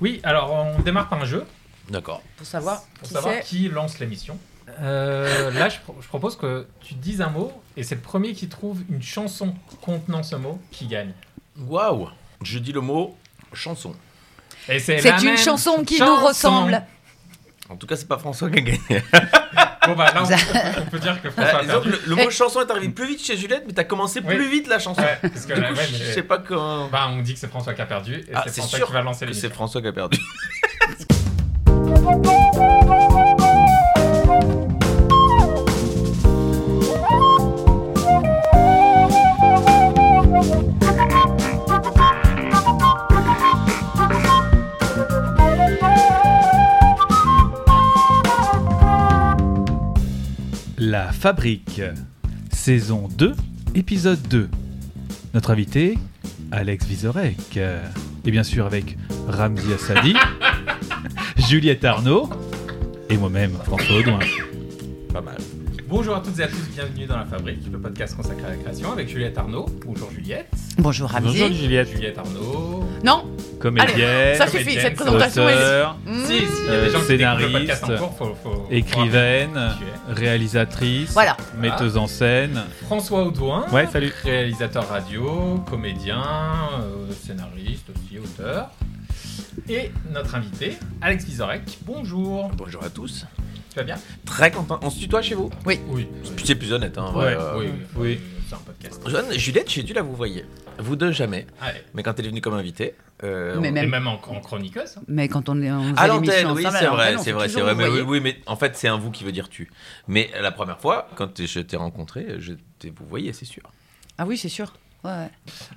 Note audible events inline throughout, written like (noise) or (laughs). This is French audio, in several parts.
Oui, alors on démarre par un jeu D'accord. Pour savoir pour qui savoir c'est. qui lance l'émission. Euh, là, je, pro- je propose que tu dises un mot et c'est le premier qui trouve une chanson contenant ce mot qui gagne. Waouh Je dis le mot chanson. Et c'est la une même chanson qui nous ressemble. En tout cas, c'est pas François qui a gagné. (laughs) Bon bah là, on, peut- on peut dire que François Ah, a perdu. le, le mot chanson est arrivé plus vite chez Juliette, mais t'as commencé Oui. plus vite la chanson. Ouais, parce que Du là, coup, ouais, je sais pas quand. Bah, on dit que c'est François qui a perdu et Ah, c'est François sûr qui va lancer que c'est. François qui a perdu. (laughs) Fabrique, saison 2, épisode 2. Notre invité, Alex Vizorek. Et bien sûr avec Ramzi Assadi, (laughs) Juliette Arnaud et moi-même, François Audouin. Pas mal. Bonjour à toutes et à tous, bienvenue dans La Fabrique, le podcast consacré à la création avec Juliette Arnaud. Bonjour Juliette. Bonjour Ramzi. Bonjour Juliette, Juliette Arnaud. Non, comédienne, ça suffit, cette présentation. elle- auteure, Mmh. Si, si, il y a Euh, des gens qui le en cours, faut, faut- écrivaine, réalisatrice, Voilà. metteuse en scène. François Audouin. Ouais, salut. Réalisateur radio, comédien, euh, scénariste aussi, auteur. Et notre invité, Alex Vizorek. Bonjour. Bonjour à tous. Tu vas bien Très content. On se tutoie chez vous Oui. C'est plus honnête, hein. Ouais, euh, oui, oui. oui. C'est un podcast. Jeanne, Juliette, j'ai dû la vous voyez. Vous deux, jamais. Allez. Mais quand elle est venue comme invitée. euh, Mais on- Et même, même en, en chroniqueuse. hein. mais quand on est en À l'antenne, oui, c'est vrai, c'est vrai, c'est vrai. Mais oui, oui, mais en fait, c'est un vous qui veut dire tu. Mais la première fois, quand je t'ai rencontré, je t'ai vous voyez, c'est sûr. Ah oui, c'est sûr. Ouais.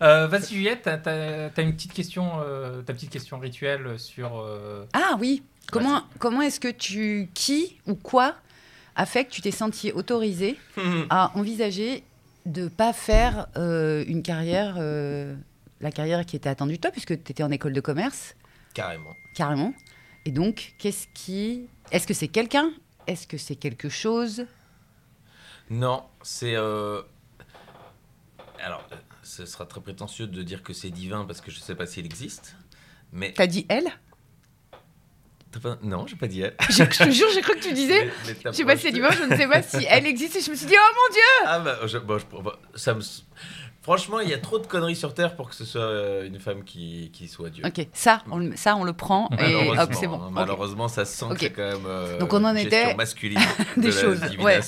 Euh, Vas-y Juliette, t'as- t'as t'as une petite question, euh, ta petite question rituelle sur. euh, Ah oui. Comment, comment est-ce que tu. Qui ou quoi a fait que tu t'es senti autorisé (laughs) à envisager de pas faire euh, une carrière, euh, la carrière qui était attendue de toi, puisque tu étais en école de commerce, Carrément. carrément. Et donc, qu'est-ce qui. Est-ce que c'est quelqu'un? Est-ce que c'est quelque chose? Non, c'est. euh, Alors, ce sera très prétentieux de dire que c'est divin parce que je sais pas s'il existe. Mais. T'as dit elle? Pas- Non, j'ai pas dit elle. Je je te jure, j'ai cru que tu (laughs) disais. Je sais pas si c'est divin, je ne sais pas si elle existe. Et je me suis dit, oh mon dieu Ah bah, je, bon, je- ça me. Franchement, il y a trop de conneries sur Terre pour que ce soit euh, une femme qui, qui soit Dieu. Ok, ça, on, le- ça, on le prend et Malheureusement, hop, c'est bon. Ok. malheureusement, ça se sent Ok. que c'est quand même euh, Donc on en gestion était masculine (laughs) des de choses, la ouais.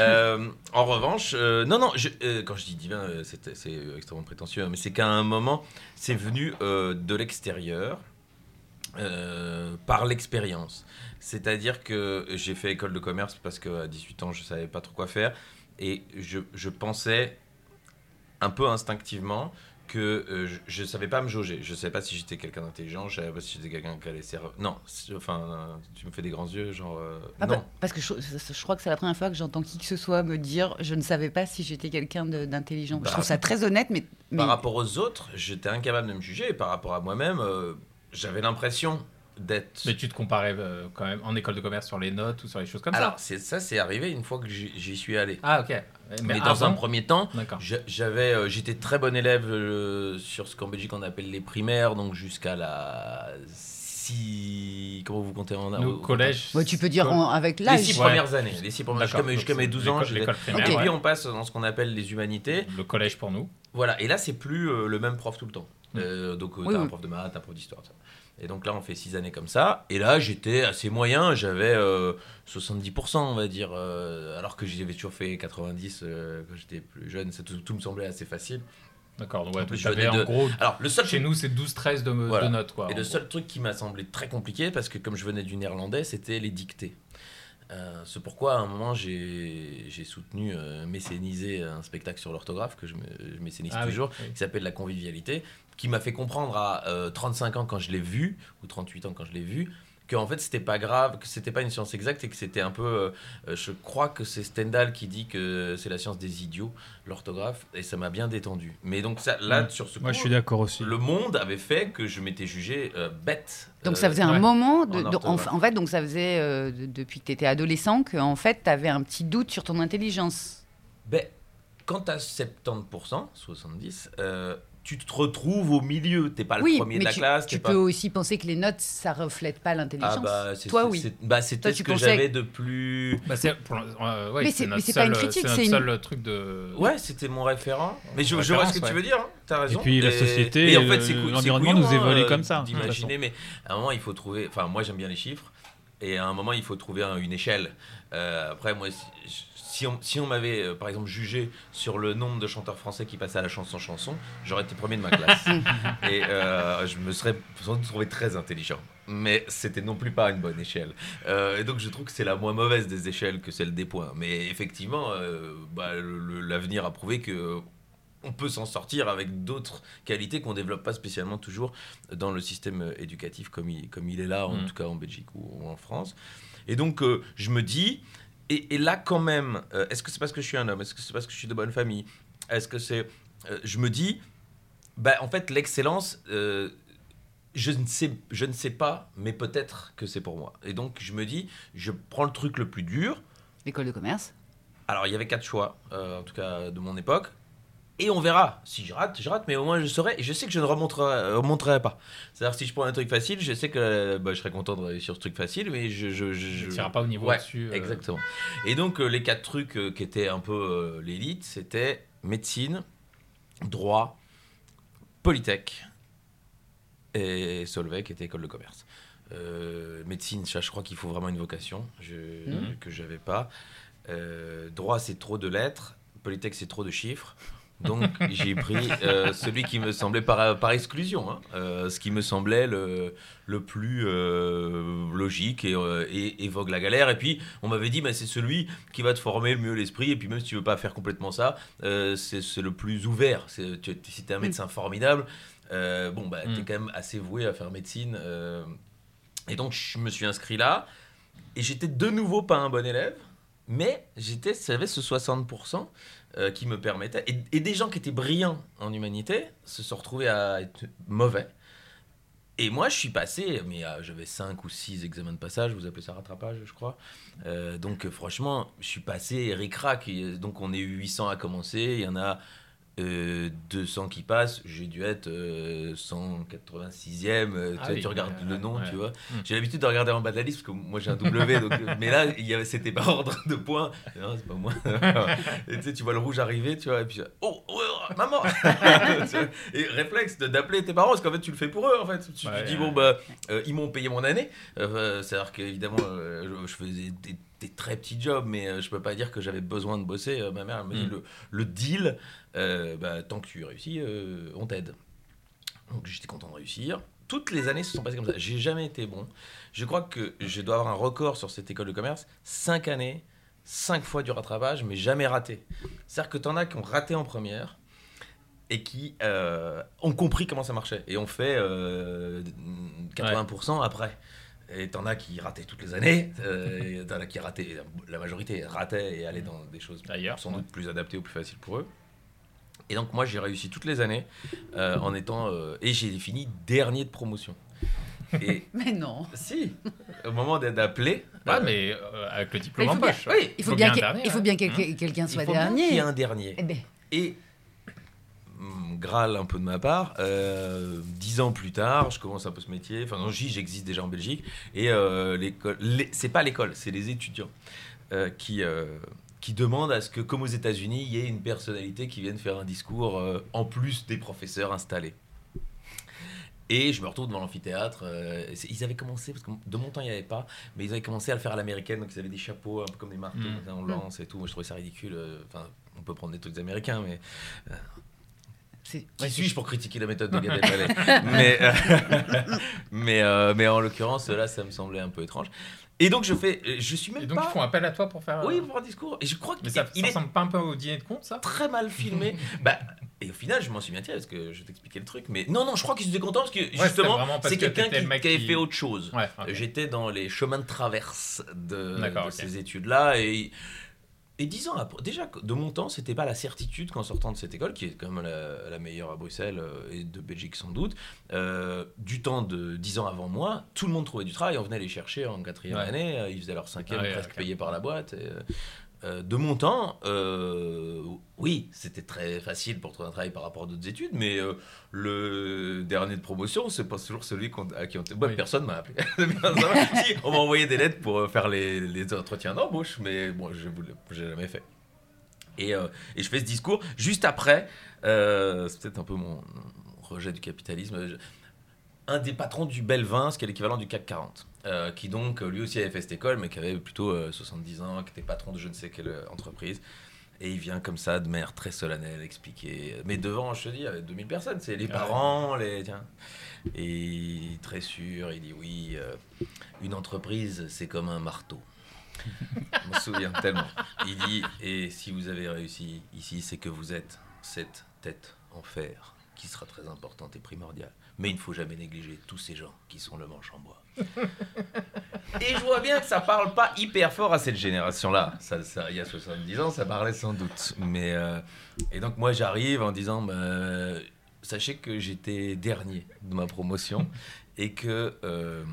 Euh, en revanche, euh, non, non, je- quand je dis divin, c'est extrêmement prétentieux, hein, mais c'est qu'à un moment, c'est venu de l'extérieur. Euh, par l'expérience. C'est-à-dire que j'ai fait école de commerce parce qu'à 18 ans, je savais pas trop quoi faire. Et je, je pensais un peu instinctivement que euh, je, ne savais pas me jauger. Je savais pas si j'étais quelqu'un d'intelligent, je savais pas si j'étais quelqu'un qui allait servir. Non, enfin, euh, tu me fais des grands yeux, genre. euh, Ah non. bah, parce que je, je crois que c'est la première fois que j'entends qui que ce soit me dire je ne savais pas si j'étais quelqu'un d'intelligent. Bah, je trouve ça très honnête, mais. mais- Par rapport aux autres, j'étais incapable de me juger. Et par rapport à moi-même, j'avais l'impression d'être. Mais tu te comparais euh, quand même en école de commerce sur les notes ou sur les choses comme Alors, ça. c'est ça, c'est arrivé une fois que j'y suis allé. Ah, ok. Mais, Mais, dans un premier temps, j'avais, euh, j'étais très bon élève euh, sur ce qu'en Belgique on appelle les primaires, donc jusqu'à la 6. Comment vous comptez en Nous, au- collège. Ouais, tu peux dire en- avec Les l'âge. six Ouais. premières années. Les six premières, jusqu'à D'accord. mes, jusqu'à Donc, mes c'est 12 ans. l'école- primaire, Et puis ouais. on passe dans ce qu'on appelle les humanités. Le collège pour nous. Voilà, et là c'est plus euh, le même prof tout le temps. Mm. Euh, donc euh, Oui, t'as un oui. prof de maths, un prof d'histoire. ça. Et donc là on fait six années comme ça. Et là j'étais assez moyen, j'avais euh, 70% on va dire. euh, alors que j'avais toujours fait 90 euh, quand j'étais plus jeune. Ça, tout, tout me semblait assez facile. D'accord. donc Ouais, En plus, avais en gros. Alors le seul Chez nous, c'est 12-13 de, Voilà. de notes. Quoi, Et le gros. seul truc qui m'a semblé très compliqué, parce que comme je venais du néerlandais, c'était les dictées. Euh, c'est pourquoi à un moment j'ai soutenu euh, mécéniser un spectacle sur l'orthographe que je, me- je mécénise Ah oui, toujours, oui. qui s'appelle La convivialité, qui m'a fait comprendre à euh, 35 ans quand je l'ai vu, ou 38 ans quand je l'ai vu, que en fait c'était pas grave, que c'était pas une science exacte et que c'était un peu. euh, euh, je crois que c'est Stendhal qui dit que c'est la science des idiots, l'orthographe, et ça m'a bien détendu. Mais donc ça, là, Mm. sur ce Moi, coup, je suis d'accord aussi. le monde avait fait que je m'étais jugé euh, bête. Donc Euh, ça faisait un ouais. moment, de, En de- en, orthographe. en fait, donc ça faisait euh, de- depuis que tu étais adolescent que en fait tu avais un petit doute sur ton intelligence. Ben, quand t'as 70%, 70%, euh, tu te retrouves au milieu. T'es pas le oui, premier mais de la tu, classe. tu peux pas... aussi penser que les notes ça reflète pas l'intelligence. Ah bah, c'est, Toi oui. c'est- bah, c'était ce que pensais- j'avais de plus. Bah, pour euh, ouais, Mais c'est pas une seul- critique, c'est une- seul truc de. Ouais, c'était mon référent. Mais je, je vois ce que tu veux dire. hein, T'as raison. Et puis, la société et en fait, l'environnement nous évolue hein, comme ça, D'imaginer, mais à un moment, il faut trouver. Enfin, moi, j'aime bien les chiffres. Et à un moment, il faut trouver un- une échelle. Euh, après, moi, si, on, si on m'avait, euh, par exemple, jugé sur le nombre de chanteurs français qui passaient à la chanson chanson, j'aurais été premier de ma classe. (laughs) et euh, je me serais sans doute trouvé très intelligent. Mais c'était non plus pas une bonne échelle. Euh, et donc, je trouve que c'est la moins mauvaise des échelles que celle des points. Mais effectivement, euh, bah, l'avenir a prouvé que on peut s'en sortir avec d'autres qualités qu'on développe pas spécialement toujours dans le système éducatif comme il, comme il est là, en Mm. tout cas en Belgique ou, ou en France. Et donc, euh, je me dis, et, et là quand même, euh, est-ce que c'est parce que je suis un homme? Est-ce que c'est parce que je suis de bonne famille? Est-ce que c'est... euh, je me dis, bah, en fait, l'excellence... euh, je ne, sais, je ne sais pas, mais peut-être que c'est pour moi. Et donc, je me dis, je prends le truc le plus dur, L'école de commerce. alors, il y avait quatre choix, en tout cas de mon époque. Et on verra. Si je rate, je rate, mais au moins je saurai. Et je sais que je ne remonterai, euh, remonterai pas. C'est-à-dire, si je prends un truc facile, je sais que euh, bah, je serais content de réussir ce truc facile, mais je. je, je- n'iras pas au niveau Ouais, au-dessus. euh, Exactement. Et donc, les quatre trucs qui étaient un peu l'élite, c'était médecine, droit, polytech et Solvay, qui était école de commerce. Euh, médecine, ça, je crois qu'il faut vraiment une vocation je, Mhm. que j'avais pas. Euh, droit, c'est trop de lettres. Polytech, c'est trop de chiffres. Donc j'ai pris euh, celui qui me semblait par, par exclusion, hein, euh, ce qui me semblait le, le plus euh, logique et, et évoque la galère. Et puis on m'avait dit, bah, c'est celui qui va te former le mieux l'esprit. Et puis même si tu veux pas faire complètement ça, c'est le plus ouvert. Tu, si tu es un médecin formidable, bon, bah, tu es Mm. quand même assez voué à faire médecine. et donc je me suis inscrit là. Et j'étais de nouveau pas un bon élève. Mais j'étais, j'avais ce 60% euh, qui me permettait. Et, des gens qui étaient brillants en humanité se sont retrouvés à être mauvais. Et moi, je suis passé, mais euh, j'avais 5 ou 6 examens de passage, vous appelez ça rattrapage, je crois. Euh, donc, franchement, je suis passé ric-rac. Donc, on est 800 à commencer, il y en a euh, 200 qui passent. J'ai dû être euh, 186e. euh, Ah tu, oui, tu regardes le nom, ouais. tu vois. Mm. J'ai l'habitude de regarder en bas de la liste parce que moi j'ai un W, donc, euh, (laughs) mais là c'était par ordre de points. Non, c'est pas moi. (laughs) et tu sais, tu vois le rouge arriver, tu vois, et puis oh, oh, oh, maman (laughs) Tu Et réflexe d'appeler tes parents parce qu'en fait tu le fais pour eux en fait. Tu Ouais, te dis bon bah euh, ils m'ont payé mon année. Euh, C'est-à-dire qu'évidemment euh, je, je faisais des, des très petits jobs, mais euh, je peux pas dire que j'avais besoin de bosser. Euh, ma mère elle m'a dit Mm. le, le deal, euh, bah, tant que tu réussis, euh, on t'aide. Donc j'étais content de réussir. Toutes les années se sont passées comme ça. J'ai jamais été bon. Je crois que je dois avoir un record sur cette école de commerce. Cinq années, cinq fois du rattrapage, mais jamais raté. C'est-à-dire que tu en as qui ont raté en première. et qui euh, ont compris comment ça marchait et ont fait euh, 80% après. Et t'en as qui rataient toutes les années, euh, t'en as qui rataient, la majorité rataient et allaient dans des choses Ailleurs, sans ouais. doute plus adaptées ou plus faciles pour eux. Et donc moi j'ai réussi toutes les années euh, en étant euh, et j'ai fini dernier de promotion. Et (laughs) Mais non. si, au moment d'être appelé, Ouais, euh, mais euh, avec le diplôme il en faut bien- poche. oui, Il faut, bien, dernier, il faut bien que Hein quelqu'un il soit faut bien dernier. qu'il y ait un dernier. Eh ben, Et hum, Graal un peu de ma part, euh, dix ans plus tard, je commence un peu ce métier. Enfin, non, j'existe déjà en Belgique. Et euh, l'école, c'est pas l'école, c'est les étudiants euh, qui, euh, qui demandent à ce que, comme aux États-Unis, il y ait une personnalité qui vienne faire un discours euh, en plus des professeurs installés. Et je me retrouve devant l'amphithéâtre. euh, ils avaient commencé, parce que de mon temps il n'y avait pas, mais ils avaient commencé à le faire à l'américaine, donc ils avaient des chapeaux un peu comme des marteaux, Mm. ça, on lance et tout. Moi je trouvais ça ridicule. euh, Enfin, on peut prendre des trucs américains, mais c'est- qui suis-je pour critiquer la méthode de Gad Elmaleh? (laughs) Mais, euh, (laughs) mais, euh, mais en l'occurrence, là, ça me semblait un peu étrange. Et donc, je fais, je suis même Et donc, pas. ils font appel à toi pour faire. euh, Oui, pour un discours. Et je crois Mais qu'il ça, il ça est ressemble pas un peu au dîner de compte, ça? très mal filmé. (laughs) bah, et au final, je m'en suis bien tiré parce que je t'expliquais le truc. Mais non, non, je crois qu'ils étaient contents parce que justement, c'est que quelqu'un qui, avait fait autre chose. Ouais. J'étais dans les chemins de traverse de, ces études-là. Et, et dix ans après, déjà, de mon temps, c'était pas la certitude qu'en sortant de cette école, qui est quand même la, la meilleure à Bruxelles euh, et de Belgique sans doute, euh, du temps de dix ans avant moi, tout le monde trouvait du travail. On venait les chercher en quatrième Ouais. année. euh, Ils faisaient leur cinquième, Ah presque ok. payé par la boîte. et, euh, de mon temps, euh, oui, c'était très facile pour trouver un travail par rapport à d'autres études, mais euh, le dernier de promotion, c'est pas toujours celui à qui on. Moi, Oui. personne m'a appelé. (laughs) si, on m'a envoyé des lettres pour faire les, les entretiens d'embauche, mais bon, je n'ai jamais fait. Et, et je fais ce discours juste après. c'est peut-être un peu mon, mon rejet du capitalisme. un des patrons du Belvin, ce qui est l'équivalent du CAC 40, euh, qui donc euh, lui aussi avait fait cette école, mais qui avait plutôt euh, 70 ans, qui était patron de je ne sais quelle euh, entreprise. Et il vient comme ça, de manière très solennelle, expliquer. Mais devant, je te dis, avec 2000 personnes, c'est les Ouais. parents, les. Tiens. Et très sûr, il dit oui, euh, une entreprise, c'est comme un marteau. Je me souviens tellement. Il dit, et si vous avez réussi ici, c'est que vous êtes cette tête en fer qui sera très importante et primordiale. Mais il ne faut jamais négliger tous ces gens qui sont le manche en bois. Et je vois bien que ça parle pas hyper fort à cette génération-là. Ça, il y a 70 ans, ça parlait sans doute. Mais euh, et donc moi j'arrive en disant, bah, sachez que j'étais dernier de ma promotion et que euh,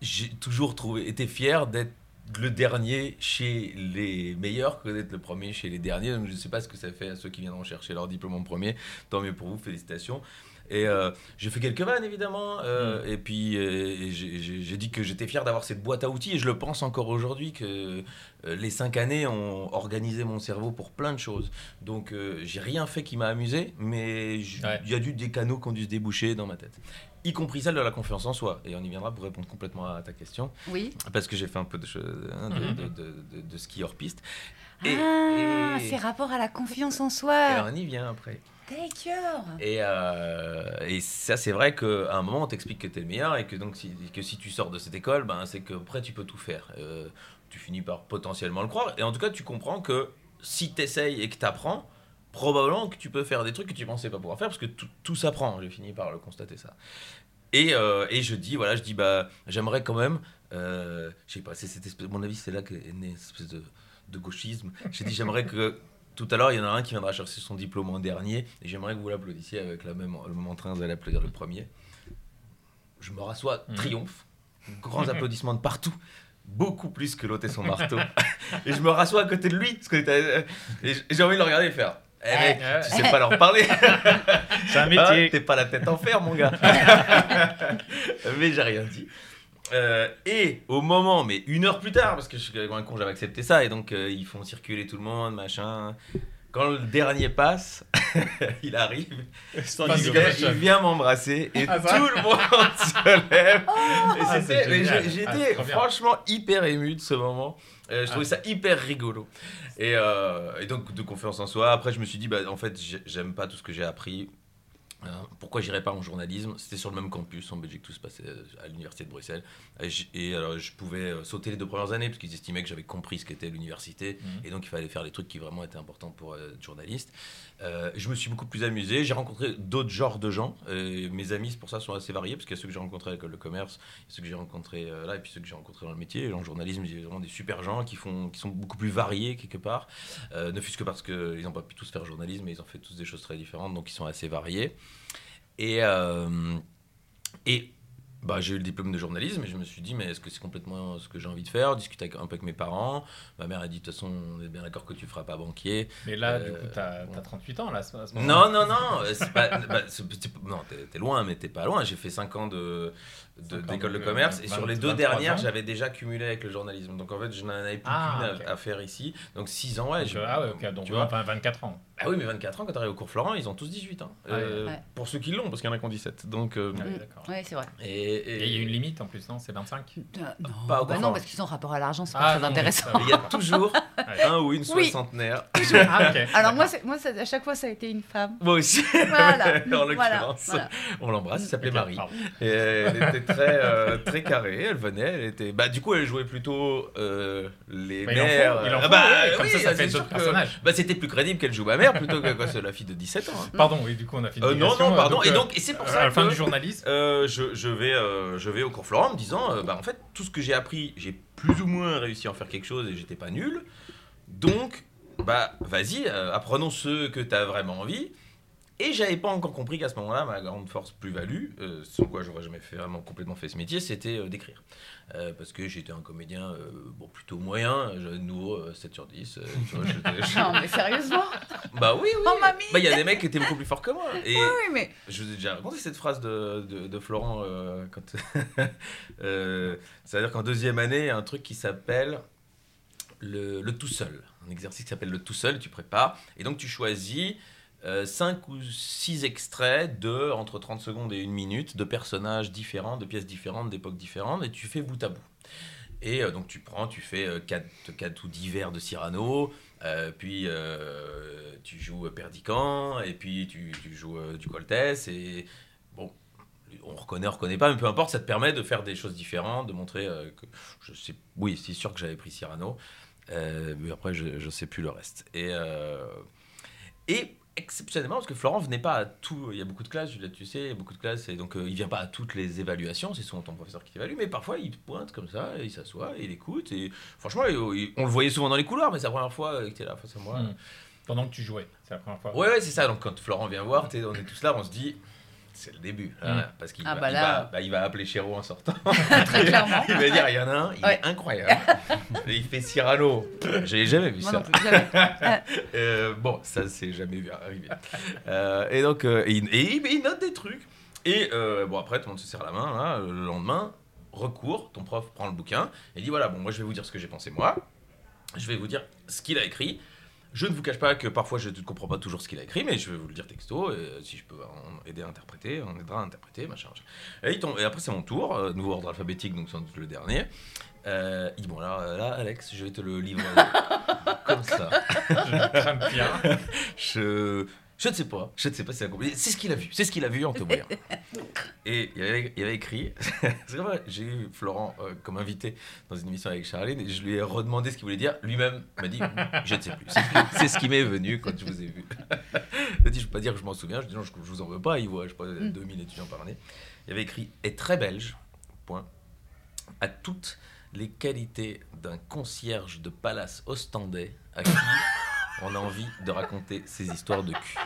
j'ai toujours trouvé, été fier d'être le dernier chez les meilleurs que d'être le premier chez les derniers. Donc je ne sais pas ce que ça fait à ceux qui viendront chercher leur diplôme en premier. Tant mieux pour vous, félicitations. Et euh, j'ai fait quelques vannes évidemment. euh, Et puis euh, j'ai- dit que j'étais fier d'avoir cette boîte à outils. Et je le pense encore aujourd'hui que les cinq années ont organisé mon cerveau pour plein de choses. Donc euh, j'ai rien fait qui m'a amusé, mais il Ouais. y a dû des canaux qui ont dû se déboucher dans ma tête. Y compris celle de la confiance en soi. Et on y viendra pour répondre complètement à ta question. Oui. Parce que j'ai fait un peu de, hein, de, Mhm. de, de- de- de ski hors piste. Et, ah, et- c'est rapport à la confiance en et soi. on y vient après. D'accord. Et, euh, et ça, c'est vrai qu'à un moment, on t'explique que tu es le meilleur et que, donc, si, que si tu sors de cette école, ben, c'est qu'après, tu peux tout faire. Euh, tu finis par potentiellement le croire. Et en tout cas, tu comprends que si tu essayes et que tu apprends, probablement que tu peux faire des trucs que tu pensais pas pouvoir faire parce que tout, tout s'apprend. J'ai fini par le constater ça. Et, euh, et je dis, voilà, je dis, bah, j'aimerais quand même, je sais pas, c'est mon avis, c'est là qu'est né cette espèce de, de gauchisme. J'ai dit, j'aimerais que tout à l'heure, il y en a un qui viendra chercher son diplôme en dernier, et j'aimerais que vous l'applaudissiez avec la même, le même entrain, vous allez applaudir le premier. Je me rassois, Mhm. triomphe, grands (laughs) applaudissements de partout. Beaucoup plus que l'autre et son marteau. (laughs) et je me rassois à côté de lui. Parce que et j'ai envie de le regarder et faire Eh mec, tu sais pas leur parler. (laughs) C'est un Ah, métier. T'es pas la tête en fer, mon gars. mais j'ai rien dit. Euh, et au moment, mais une heure plus tard, parce que je suis un con, j'avais accepté ça, et donc euh, ils font circuler tout le monde, machin. Quand le dernier passe, (laughs) il arrive, il vient, ovation. il vient m'embrasser, et Ah, tout le (laughs) monde se lève. Et Ah, Ah, J'étais bien. franchement hyper ému de ce moment. Euh, je trouvais Ah. ça hyper rigolo. Et, euh, et donc, de confiance en soi. Après, je me suis dit, bah, en fait, j'ai- j'aime pas tout ce que j'ai appris. Pourquoi j'irais pas en journalisme? C'était sur le même campus en Belgique, tout se passait euh, à l'université de Bruxelles. Et, alors, je pouvais euh, sauter les deux premières années parce qu'ils estimaient que j'avais compris ce qu'était l'université Mhm. et donc il fallait faire les trucs qui vraiment étaient importants pour euh, être journaliste. Euh, je me suis beaucoup plus amusé. J'ai rencontré d'autres genres de gens. Et mes amis, pour ça, sont assez variés parce qu'il y a ceux que j'ai rencontrés à l'école de commerce, ceux que j'ai rencontrés euh, là et puis ceux que j'ai rencontrés dans le métier. En journalisme, a vraiment des super gens qui, font, qui sont beaucoup plus variés quelque part. Euh, ne fût-ce que parce qu'ils n'ont pas pu tous faire journalisme, mais ils ont fait tous des choses très différentes, donc ils sont assez variés. Et, euh, et bah, j'ai eu le diplôme de journalisme et je me suis dit, mais est-ce que c'est complètement ce que j'ai envie de faire Discuter un peu avec mes parents? Ma mère a dit, de toute façon, on est bien d'accord que tu feras pas banquier. Mais là, Euh, du coup, t'as bon. t'as 38 ans là. à ce- moment-là. Non, non, non, euh, c'est pas, bah, c'est- c'est- non, t'es t'es loin, mais t'es pas loin. J'ai fait 5 ans de d'école de commerce euh, et sur 20, les deux 23 dernières, j'avais déjà cumulé avec le journalisme. Donc en fait, je n'en avais plus Ah, qu'une à- faire ici. Donc 6 ans, ouais. Donc, je- euh, ah ouais, ok, donc tu vois. enfin, 24 ans. Ah oui, mais 24 ans, quand t'arrives au cours Florent, ils ont tous 18 ans. Ah ouais. Euh, Ouais. Pour ceux qui l'ont, parce qu'il y en a qui ont 17. Donc, euh, Ah oui, Mm. d'accord. Ouais, c'est vrai. et, il y a une limite en plus, non C'est 25 Euh, non, Pas au bah non, parce qu'ils ont rapport à l'argent, c'est Ah, pas très non, intéressant. il y a toujours. (laughs) un ou une Oui. soixantenaire. Ah. (laughs) Alors moi, c'est- moi ça- à chaque fois, ça a été une femme. Moi aussi, (laughs) Voilà. en l'occurrence. voilà. On l'embrasse, elle s'appelait Marie. pardon. Et elle était très, euh, très carrée, elle venait, elle était... Bah du coup, elle jouait plutôt euh, les Bah, il en faut, mères. il en Ah faut, bah, ouais, comme oui, ça, ça fait d'autres que- personnages. Bah c'était plus crédible qu'elle joue ma mère plutôt que quoi, c'est la fille de 17 ans. hein. Pardon, oui, du coup, on a fait une Euh, non, non, pardon. euh, et euh, donc, et c'est pour à ça la fin que du journalisme. je, je vais, je vais au cours Florent en me disant, bah en fait, tout ce que j'ai appris, j'ai plus ou moins réussi à en faire quelque chose et j'étais pas nul. Donc, bah vas-y, euh, apprenons ce que tu as vraiment envie. Et j'avais pas encore compris qu'à ce moment-là, ma grande force plus-value, euh, sans quoi j'aurais jamais fait, vraiment complètement fait ce métier, c'était euh, d'écrire. Euh, parce que j'étais un comédien euh, bon, plutôt moyen, j'avais de nouveau euh, 7 sur 10. euh, tu vois, j'étais- (laughs) Non, mais sérieusement bah oui, oui. Oh, mamie Bah, il y a des mecs qui étaient beaucoup plus forts que moi. Et Oui, mais je vous ai déjà raconté cette phrase de, de, de Florent. quand, (laughs) C'est-à-dire qu'en deuxième année, il y a un truc qui s'appelle le, tout seul. Un exercice qui s'appelle le tout seul, tu prépares. Et donc tu choisis 5 ou 6 extraits de entre 30 secondes et une minute de personnages différents, de pièces différentes, d'époques différentes, et tu fais bout à bout. Et euh, donc tu prends, tu fais 4, ou 10 vers de Cyrano, euh, puis euh, tu joues euh, Perdican, et puis tu, joues euh, du Coltès, et bon, on reconnaît, on reconnaît pas, mais peu importe, ça te permet de faire des choses différentes, de montrer euh, que, je sais, oui, c'est sûr que j'avais pris Cyrano, euh, mais après je, je sais plus le reste. Et, euh, et exceptionnellement, parce que Florent venait pas à tout, il y a beaucoup de classes, tu sais, il y a beaucoup de classes, et donc euh, il vient pas à toutes les évaluations, c'est souvent ton professeur qui t'évalue, mais parfois il te pointe comme ça, et il s'assoit, et il écoute, et franchement, il- il- on le voyait souvent dans les couloirs, mais c'est la première fois euh, que tu es là face à moi. Hmm. Pendant que tu jouais, c'est la première fois. Ouais, ouais, c'est ça. Donc quand Florent vient voir, on est tous là, on se dit, c'est le début. Mm. Parce qu'il Ah, va, bah là. va- bah, il va appeler Chéreau en sortant. (laughs) très clairement. il va dire, il y en a un, il Ouais. est incroyable. Et il fait Cyrano. J'ai jamais vu Moi ça. non plus, jamais. (laughs) Euh, bon, ça, c'est jamais vu arriver. Euh, et donc, euh, et il, et il- il note des trucs. Et euh, bon, après, tout le monde se serre la main. là, le lendemain, recours, ton prof prend le bouquin et dit voilà, bon, moi, je vais vous dire ce que j'ai pensé moi. Je vais vous dire ce qu'il a écrit. Je ne vous cache pas que parfois je ne comprends pas toujours ce qu'il a écrit, mais je vais vous le dire texto. Et si je peux en aider à interpréter, on aidera à interpréter, machin. machin. Et, il tombe- et après, c'est mon tour, euh, nouveau ordre alphabétique, donc sans doute le dernier. Euh, il dit Bon, euh, là, Alex, je vais te le livrer (laughs) comme ça. Je. (laughs) Je, je ne sais pas, je ne sais pas si c'est ce qu'il a vu, c'est ce qu'il a vu en te voyant. (laughs) Et il avait, il avait écrit, (laughs) j'ai eu Florent euh, comme invité dans une émission avec Charline et je lui ai redemandé ce qu'il voulait dire. Lui-même m'a dit, (laughs) je ne sais plus. C'est ce qui- m'est venu quand je vous ai vu. Il m'a dit, je ne peux pas dire que je m'en souviens. Je dis, non, je, je vous en veux pas. Il voit, je sais pas, 2000 étudiants par année. Il avait écrit, est très belge, point, à toutes les qualités d'un concierge de palace ostendais à qui on a envie de raconter ses histoires de cul.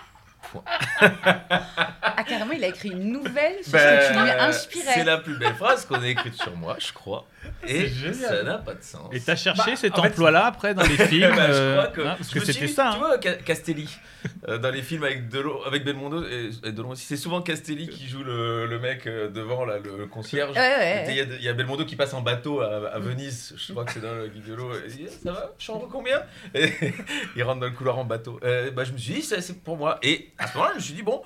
Ah, carrément, il a écrit une nouvelle sur ce que tu lui Ben, inspirais. C'est la plus belle phrase qu'on ait écrite sur moi, je crois. Et C'est génial. ça n'a pas de sens. Et t'as cherché Bah, cet emploi-là après dans les (laughs) films Bah, je crois que, hein, Parce que c'était ça. Tu hein. vois, Ca- Castelli, euh, dans les films avec, Delon, avec Belmondo et, et Delon aussi, c'est souvent Castelli qui joue le, le mec euh, devant, là, le concierge. Ouais, ouais, Il y, y a Belmondo qui passe en bateau à, à Venise, je crois que c'est dans le Guide de l'eau. Il dit Ça va Chambre combien? Et (laughs) il rentre dans le couloir en bateau. Euh, bah, je me suis dit, ça, c'est pour moi. Et à ce moment-là, je me suis dit Bon,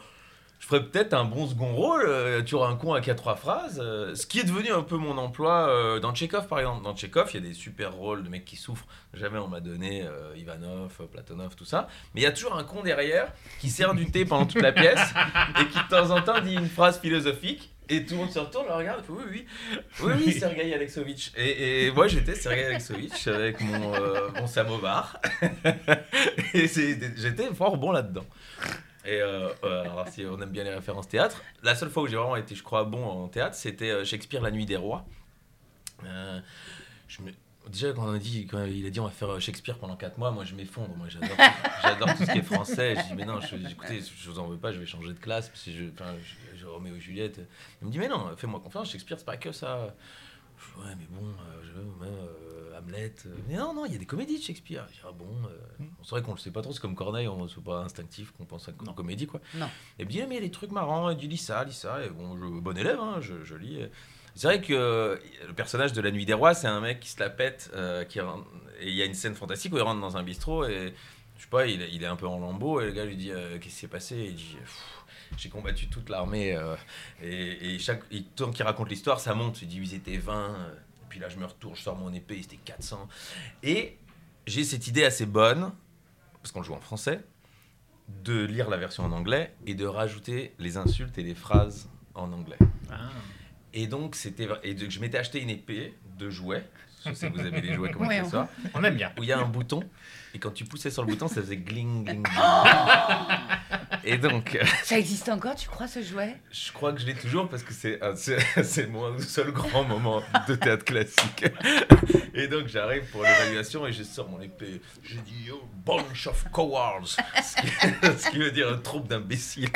je ferais peut-être un bon second rôle. euh, tu auras un con à trois phrases. euh, ce qui est devenu un peu mon emploi euh, dans Tchekhov, par exemple. Dans Tchekhov, il y a des super rôles de mecs qui souffrent. Jamais on m'a donné euh, Ivanov, Platonov, tout ça. Mais il y a toujours un con derrière qui sert du thé pendant toute la pièce et qui de temps en temps dit une phrase philosophique. Et tout le monde se retourne, le regarde, oui, oui, oui, oui, Sergei Alexovitch. Et, moi, j'étais Sergei Alexovitch avec mon, mon samovar. (laughs) et j'étais fort bon là-dedans. Et euh, euh, alors, si on aime bien les références théâtre, la seule fois où j'ai vraiment été, je crois, bon en théâtre, c'était euh, Shakespeare, La Nuit des Rois. Euh, je me- Déjà, quand, on a dit, quand il a dit on va faire Shakespeare pendant 4 mois, moi je m'effondre. Moi j'adore tout, (laughs) j'adore tout ce qui est français. Je dis, mais non, je, écoutez, je vous en veux pas, je vais changer de classe. Parce que je, enfin, je, je remets aux Juliette. Il me dit, mais non, fais-moi confiance, Shakespeare, c'est pas que ça. Je dis, ouais, mais bon, euh, je, euh, Hamlet. euh, mais non, non, il y a des comédies de Shakespeare. Je dis, ah bon, euh, c'est vrai qu'on le sait pas trop, c'est comme Corneille, on c'est pas instinctif qu'on pense à une comédie, quoi. Non. Et bien, mais il y a des trucs marrants, il dit, lis ça, lis ça. Et bon, je, bon élève, hein, je, je lis. C'est vrai que euh, le personnage de La Nuit des Rois, c'est un mec qui se la pète. euh, qui rentre- et il y a une scène fantastique où il rentre dans un bistrot et je sais pas, il, est- il est un peu en lambeau et le gars lui dit euh, Qu'est-ce qui s'est passé? Et il dit J'ai combattu toute l'armée. euh, et, et chaque et tant qu'il raconte l'histoire, ça monte. Il dit Ils étaient 20. euh, et puis là, je me retourne, je sors mon épée, ils étaient 400. Et j'ai cette idée assez bonne, parce qu'on le joue en français, de lire la version en anglais et de rajouter les insultes et les phrases en anglais. Ah. Et donc, c'était, et donc, je m'étais acheté une épée de jouets. Je sais que vous avez des jouets comme Ouais, accessoire. On aime bien. Où il y a un bouton. Et quand tu poussais sur le bouton, ça faisait gling, gling, gling. et donc, euh, Ça existe encore, tu crois, ce jouet? Je crois que je l'ai toujours parce que c'est, un- c'est, (laughs) c'est mon seul grand moment de théâtre classique. Et donc, j'arrive pour l'évaluation et je sors mon épée. Je dis, oh, bunch of cowards. Ce qui, ce qui veut dire une troupe d'imbéciles.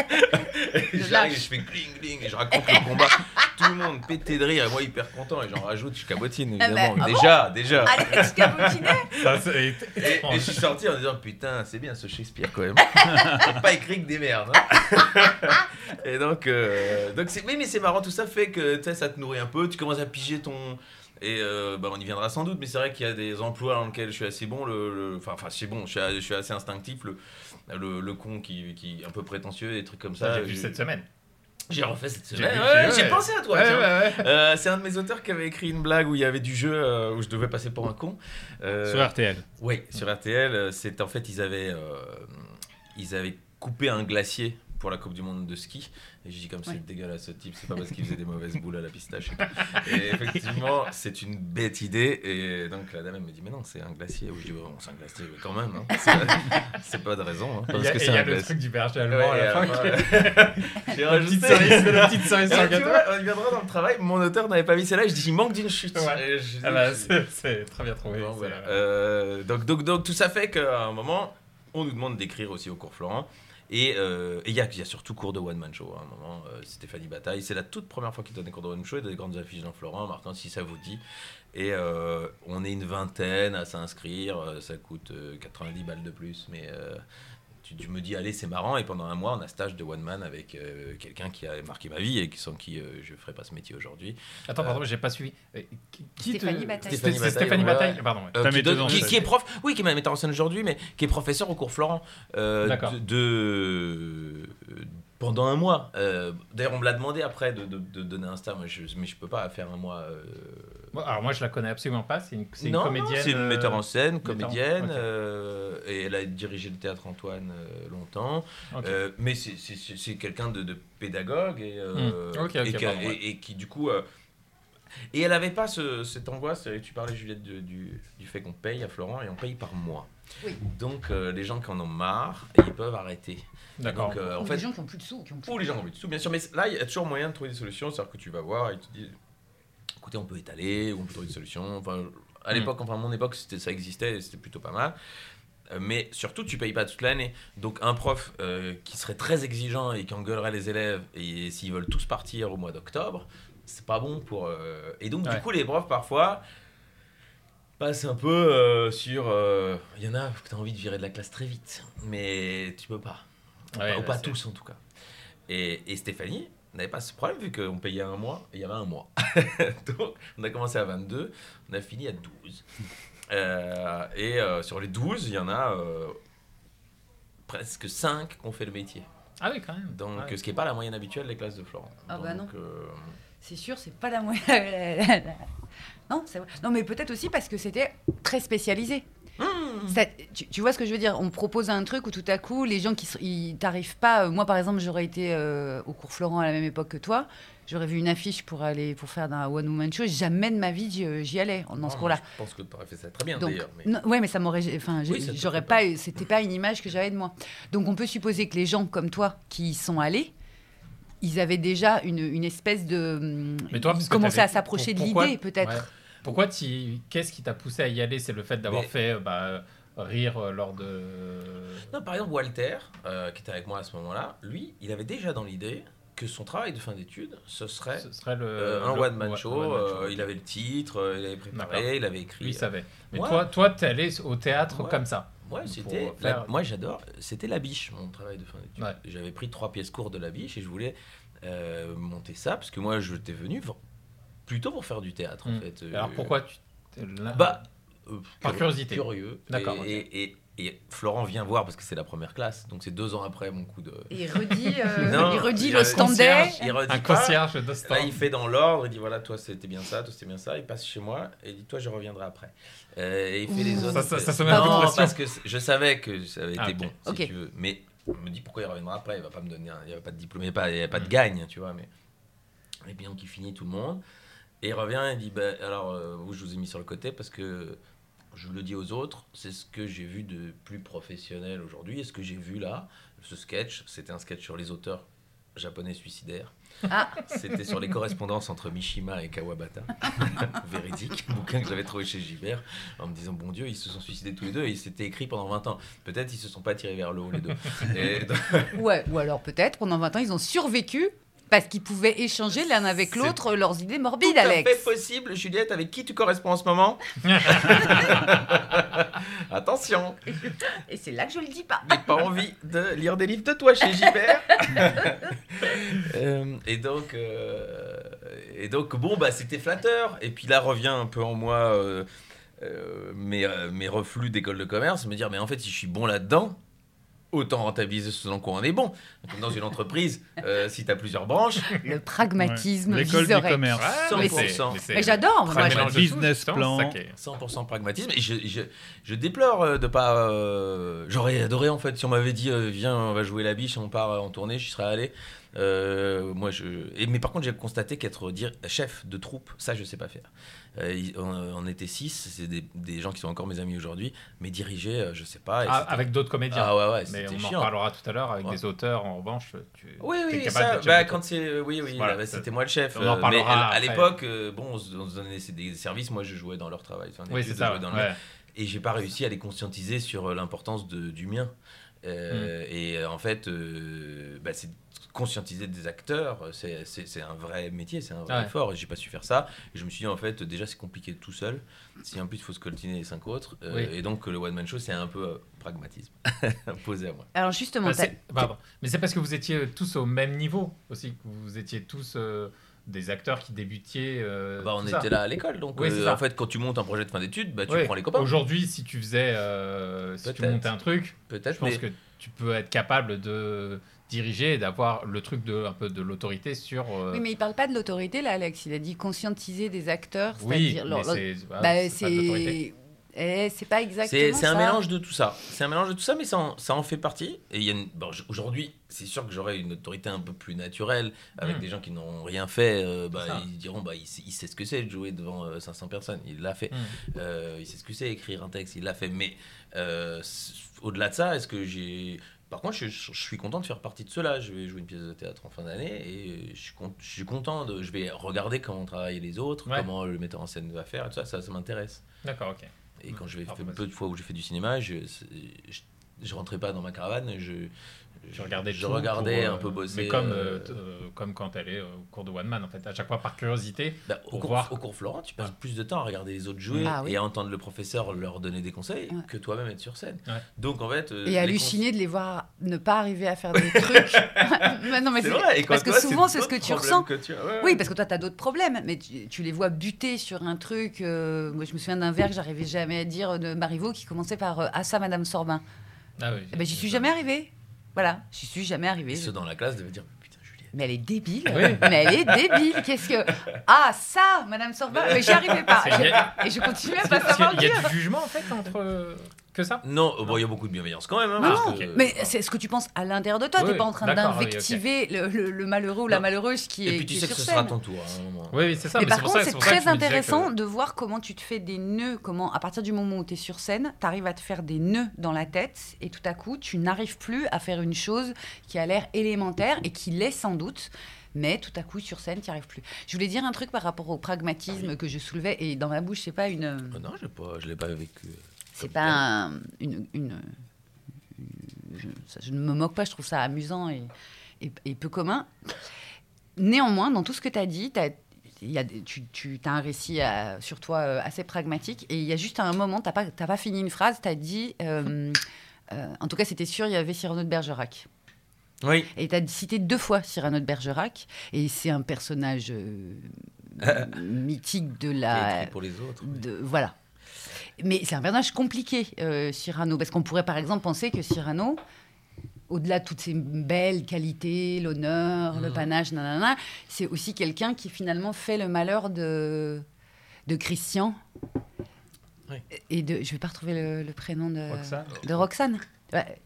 Et j'arrive, lâches. je fais gling, gling et je raconte le combat. Tout le monde pété de rire et moi hyper content. Et j'en rajoute, je cabotine Ah bah, évidemment. ah bon déjà, déjà. Alex Et, et je suis sorti en disant putain c'est bien ce Shakespeare quand même. J'ai (laughs) pas écrit que des merdes. hein. (laughs) et donc euh, donc c'est mais, mais c'est marrant tout ça fait que tu sais ça te nourrit un peu. Tu commences à piger ton et euh, bah, on y viendra sans doute, mais c'est vrai qu'il y a des emplois dans lesquels je suis assez bon. Le, enfin, enfin, c'est bon, je suis, je suis assez instinctif. Le, le, le con qui, qui est un peu prétentieux, des trucs comme ça. Ça, j'ai vu cette semaine. J'ai refait cette semaine. Ouais, j'ai- pensé à toi. Euh, c'est un de mes auteurs qui avait écrit une blague où il y avait du jeu euh, où je devais passer pour un con. Euh, Sur RTL. oui, sur RTL, c'est en fait ils avaient ils avaient coupé un glacier pour la Coupe du Monde de ski. Et je dis comme c'est dégueulasse ce type, c'est pas parce qu'il faisait des (laughs) mauvaises boules à la pistache. Et, effectivement, c'est une bête idée. Et donc la dame elle me dit mais non, c'est un glacier. Oui, je dis bon, c'est un glacier mais quand même. hein. C'est- (laughs) C'est pas de raison. hein, Il parce y a, que et c'est il y a un le truc du berger allemand Ouais, à la fin. qui- J'ai (laughs) rajouté. la petite cerise sur gâteau. y viendra dans le travail. Mon auteur n'avait pas mis celle-là. Je dis il manque d'une chute. Ouais. Et je dis, Ah bah, je- c'est c'est très bien trouvé. Bon, c'est- voilà. Euh, donc, donc, donc, tout ça fait qu'à un moment, on nous demande d'écrire aussi au cours Florent. Et euh, il y, a, surtout cours de One Man Show. À un moment, euh, Stéphanie Bataille, c'est la toute première fois qu'il donne des cours de One Man Show. Il a des grandes affiches dans Florent, marquant si ça vous dit. Et euh, on est une vingtaine à s'inscrire. Ça coûte euh, 90 balles de plus. Mais tu, tu me dis, allez, c'est marrant. Et pendant un mois, on a stage de One Man avec euh, quelqu'un qui a marqué ma vie et qui, sans qui euh, je ne ferais pas ce métier aujourd'hui. Attends, pardon, j'ai pas suivi. Euh, qui- te- Stéphanie Bataille. Stéphanie Stéphanie Stéphanie Bataille, Bataille, pardon. ouais. Euh, qui, donne- est prof, oui, qui est ma metteur en scène aujourd'hui, mais qui est professeur au cours Florent euh, D'accord. de, de- pendant un mois. Euh, D'ailleurs, on me l'a demandé après de, de- de donner un star, mais je, mais je peux pas faire un mois. euh, Bon, alors moi, je la connais absolument pas. C'est une, c'est une non, comédienne. c'est une euh, metteur en scène, en- comédienne, euh, et elle a dirigé le théâtre Antoine euh, longtemps. Euh, mais c'est- quelqu'un de, de pédagogue et, qui a- pardon, ouais. et- et qui du coup euh, et elle avait pas ce- cette angoisse tu parlais Juliette du, du fait qu'on paye à Florent et on paye par mois Oui. donc euh, les gens qui en ont marre ils peuvent arrêter D'accord. donc euh, en Ou fait des gens qui ont plus de sous, qui ont plus pour les gens qui ont envie de tout bien sûr mais là il y a toujours moyen de trouver des solutions c'est à dire que tu vas voir et ils te disent écoutez on peut étaler ou on peut trouver des solutions enfin à Hmm. l'époque enfin à mon époque c'était ça existait et c'était plutôt pas mal Euh, mais surtout, tu payes pas toute l'année. Donc, un prof euh, qui serait très exigeant et qui engueulerait les élèves, et s'ils veulent tous partir au mois d'octobre, c'est pas bon pour. euh, Et donc, Ouais. du coup, les profs, parfois, passent un peu euh, sur. euh, Il y en a que tu as envie de virer de la classe très vite, mais tu peux pas. Ouais, Ou bah, pas tous, en tout cas. Et, et Stéphanie n'avait pas ce problème, vu qu'on payait un mois, et il y avait un mois. (laughs) donc, on a commencé à 22, on a fini à 12. Euh, et euh, sur les 12, il y en a euh, presque 5 qui ont fait le métier. Ah oui, quand même. Donc, Ouais. ce qui n'est pas la moyenne habituelle des classes de Florent. Ah bah Donc, euh, C'est sûr, c'est pas la moyenne. (laughs) non. Non, mais peut-être aussi parce que c'était très spécialisé. Hmm. Ça- tu, tu vois ce que je veux dire? On propose un truc où tout à coup, les gens qui t'arrivent pas. euh, Moi, par exemple, j'aurais été euh, au cours Florent à la même époque que toi. J'aurais vu une affiche pour aller pour faire un one woman show. Jamais de ma vie j'y allais dans ce non, cours-là. Je pense que tu aurais fait ça très bien Donc, d'ailleurs. mais- ouais, mais ça m'aurait, enfin, Oui, j'aurais pas, c'était pas une image que j'avais de moi. Donc, on peut supposer que les gens comme toi qui y sont allés, ils avaient déjà une, une espèce de, Mais toi, ils commençaient à s'approcher de l'idée, peut-être. Ouais. Pourquoi tu... Qu'est-ce qui t'a poussé à y aller? C'est le fait d'avoir Mais- fait bah, rire euh, lors de. Non, par exemple, Walter, euh, qui était avec moi à ce moment-là, lui, il avait déjà dans l'idée que son travail de fin d'études, ce serait Ce serait le. euh, un le- one-man ouais, show. one-man show, euh, ok. Il avait le titre, il avait préparé, il avait écrit. Lui, il savait. Mais Ouais. toi, toi, t'es allé au théâtre Ouais. comme ça? Ouais, c'était. faire- Moi, j'adore. C'était la biche, mon travail de fin d'études. Ouais. J'avais pris trois pièces courtes de la biche et je voulais euh, monter ça parce que moi, je t'ai venu plutôt pour faire du théâtre, en Mm. fait. Alors Euh, pourquoi tu. là- Bah. euh, Par curieux- curiosité. Curieux. D'accord, Et, ok. et, et- et Florent vient voir parce que c'est la première classe, donc c'est deux ans après mon coup de. Et il redit, euh, (laughs) Non, il redit il le standard. Il redit Un pas. concierge d'Ostan. Là, il fait dans l'ordre, il dit voilà, toi c'était bien ça, toi c'était bien ça. Il passe chez moi et il dit toi je reviendrai après. Euh, et il fait les Ouh. autres. Ça- ça- ça se met non, de pression. parce que je savais que ça avait Ah, été ok. bon, si Ok. tu veux. Mais il me dit pourquoi il reviendra après, il va pas me donner, un- il n'y a pas de diplôme, il n'y a pas, il y a pas de Mm. gagne, tu vois. Mais et puis donc il finit tout le monde et il revient et il dit bah, alors euh, vous je vous ai mis sur le côté? Parce que je le dis aux autres, c'est ce que j'ai vu de plus professionnel aujourd'hui. Et ce que j'ai vu là, ce sketch, c'était un sketch sur les auteurs japonais suicidaires. Ah. C'était sur les correspondances entre Mishima et Kawabata. (laughs) Véridique. Bouquin que j'avais trouvé chez Gilbert. En me disant, bon Dieu, ils se sont suicidés tous les deux et c'était écrit pendant 20 ans. Peut-être ils se sont pas tirés vers le haut les deux. (laughs) Et Ouais, ou alors peut-être pendant 20 ans, ils ont survécu parce qu'ils pouvaient échanger l'un avec C'est l'autre leurs idées tout morbides, à Alex. fait possible. Juliette, avec qui tu corresponds en ce moment (laughs) Attention, Et c'est là que je le dis pas. j'ai pas envie de lire des livres de toi chez Gilbert. (laughs) Euh, et donc, euh, et donc, bon, bah, c'était flatteur. Et puis là revient un peu en moi euh, euh, mes, euh, mes reflux d'école de commerce, me dire, mais en fait, si je suis bon là-dedans, autant rentabiliser ce dans quoi on est bon. Comme dans une entreprise, euh, si tu as plusieurs branches, Le pragmatisme L'école du commerce. Ouais, c'est- 100%. mais j'adore, business plan. c'est ça qui est- 100% pragmatisme. Et je, je, je déplore euh, de pas. euh, J'aurais adoré en fait si on m'avait dit euh, viens, on va jouer la biche, on part euh, en tournée, je serais allé. Euh, moi, je. Et, mais par contre, j'ai constaté qu'être dire chef de troupe, ça, je sais pas faire. Euh, on, on était six, c'est des, des gens qui sont encore mes amis aujourd'hui, mais diriger, euh, je sais pas. Ah, avec d'autres comédiens. Ah ouais, ouais, mais on en parlera tout à l'heure avec Ouais. des auteurs. En revanche, tu Oui, oui, ça, bah, quand c'est, oui, oui, Voilà, bah, c'était moi le chef. on en parlera mais à, à l'époque, bon, on se, on se donnait des- services. Moi, je jouais dans leur travail. Enfin, Oui, c'est ça. dans ouais. et j'ai pas réussi à les conscientiser sur l'importance du mien. Euh, Et euh, en fait, euh, bah, c'est conscientiser des acteurs, c'est- un vrai métier, c'est un vrai Ouais. effort. Et j'ai pas su faire ça. Et je me suis dit, en fait, déjà, c'est compliqué tout seul. Si en plus, il faut se coltiner les cinq autres. euh, Oui. Et donc, le one-man show, c'est un peu euh, pragmatisme (laughs) imposé à moi. Alors justement, Bah. Mais c'est parce que vous étiez tous au même niveau aussi, que vous étiez tous euh, des acteurs qui débutiez. euh, Bah, on était ça. là à l'école. Donc, Oui, euh, en fait, quand tu montes un projet de fin d'études, bah, tu prends les copains. Aujourd'hui, si tu faisais, euh, si tu montais un truc, je Peut-être, pense mais que tu peux être capable de diriger et d'avoir le truc de un peu de l'autorité sur. euh, Oui, mais il parle pas de l'autorité là, Alex. Il a dit conscientiser des acteurs, oui, c'est-à-dire leur- bah, c'est c'est eh, c'est pas exactement C'est c'est un mélange de tout ça. C'est un mélange de tout ça, mais ça en, ça en fait partie. Et il y a une- bon, aujourd'hui, c'est sûr que j'aurais une autorité un peu plus naturelle avec Mm. des gens qui n'ont rien fait. euh, bah, ils diront, bah, il, sait, il sait ce que c'est de jouer devant euh, 500 personnes. Il l'a fait. Mm. Euh, il sait ce que c'est écrire un texte. Il l'a fait. Mais euh, au-delà de ça, est-ce que j'ai par contre, je, je- je suis content de faire partie de cela. Je vais jouer une pièce de théâtre en fin d'année et je suis, con- je suis content. De, je vais regarder comment travaillent les autres, Ouais. comment le metteur en scène va faire. Et tout ça, ça, ça m'intéresse. D'accord, ok. Et quand je vais vas-y. peu de fois où j'ai fait du cinéma, je, je, je rentrais pas dans ma caravane, je, Je regardais, je tout regardais pour, un peu bosser. Mais comme, euh, euh, euh, comme quand elle est au cours de One Man, en fait, à chaque fois par curiosité. bah, au, pour cours, voir. au cours Florent, tu passes plus de temps à regarder les autres jouer Ah oui. et à entendre le professeur leur donner des conseils Ouais. que toi-même être sur scène. Ouais. Donc en fait. euh, Et halluciner de les voir ne pas arriver à faire des (laughs) trucs. Mais (laughs) non, mais C'est vrai, et parce que souvent, c'est ce que tu ressens. que tu as. Ouais, ouais. Oui, parce que toi, tu as d'autres problèmes, mais tu, tu les vois buter sur un truc. euh, moi, je me souviens d'un vers que j'arrivais jamais à dire de Marivaux qui commençait par euh, Ah ça, Madame Sorbin. Ah oui. Eh ben, j'y suis jamais arrivée. Voilà, je suis jamais arrivée. Et ceux dans la classe devaient dire Putain, Juliette. Mais elle est débile. Oui. (laughs) Mais elle est débile. Qu'est-ce que. (laughs) Ah, ça, Madame Sorba. Mais j'y arrivais pas. Et je continuais à pas savoir y a du jugement en fait entre euh, que ça? Non, euh, bon, il y a beaucoup de bienveillance quand même. hein, Non, parce non, que- mais c'est ce que tu penses à l'intérieur de toi. Oui, T'es pas en train oui, d'invectiver le, le- le malheureux ou la Non. malheureuse qui est, Et puis tu sais que sur ce sera scène. ton tour à un moment. Oui, oui, c'est ça. mais, mais par contre, c'est très intéressant que- de voir comment tu te fais des nœuds, comment à partir du moment où tu es sur scène, tu arrives à te faire des nœuds dans la tête et tout à coup, tu n'arrives plus à faire une chose qui a l'air élémentaire et qui l'est sans doute. Mais tout à coup, sur scène, tu n'y arrives plus. Je voulais dire un truc par rapport au pragmatisme que je soulevais. Et dans ma bouche, c'est pas une. Oh non, pas, je l'ai pas vécu. C'est pas un- une. une- je, ça, je ne me moque pas, je trouve ça amusant et, et- et peu commun. Néanmoins, dans tout ce que tu as dit, y a, tu, tu as un récit euh, sur toi euh, assez pragmatique et il y a juste un moment, tu n'as pas, fini une phrase, tu as dit. euh, euh, en tout cas, c'était sûr, il y avait Cyrano de Bergerac. Oui. Et tu as cité deux fois Cyrano de Bergerac, et c'est un personnage euh, (laughs) mythique de la. pour les autres. oui. de- voilà. Mais c'est un personnage compliqué, euh, Cyrano, parce qu'on pourrait par exemple penser que Cyrano, au-delà de toutes ses belles qualités, l'honneur, le Mhm. panache, nanana, c'est aussi quelqu'un qui finalement fait le malheur de, de Christian. Oui. Et de, je vais pas retrouver le, le prénom de Roxane. de Roxane. Ouais,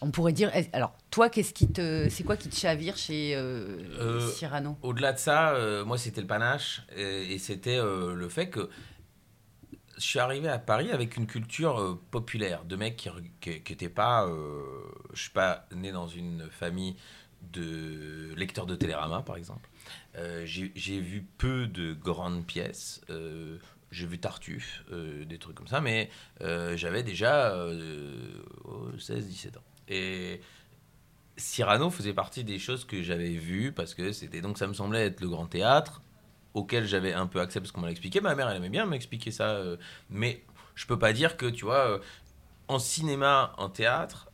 on pourrait dire. Alors, toi, qu'est-ce qui te, c'est quoi qui te chavire chez euh, Euh, Cyrano? Au-delà de ça, euh, moi, c'était le panache. Et, et c'était euh, le fait que je suis arrivé à Paris avec une culture euh, populaire, de mecs qui n'étaient pas. euh, je suis pas né dans une famille de lecteurs de Télérama, par exemple. Euh, J'ai vu peu de grandes pièces. euh, j'ai vu Tartuffe, des trucs comme ça, mais j'avais déjà euh, 16-17 ans. Et Cyrano faisait partie des choses que j'avais vues parce que c'était donc ça me semblait être le grand théâtre auquel j'avais un peu accès parce qu'on m'a expliqué. Ma mère, elle aimait bien m'expliquer ça, euh, mais je peux pas dire que tu vois, euh, en cinéma, en théâtre,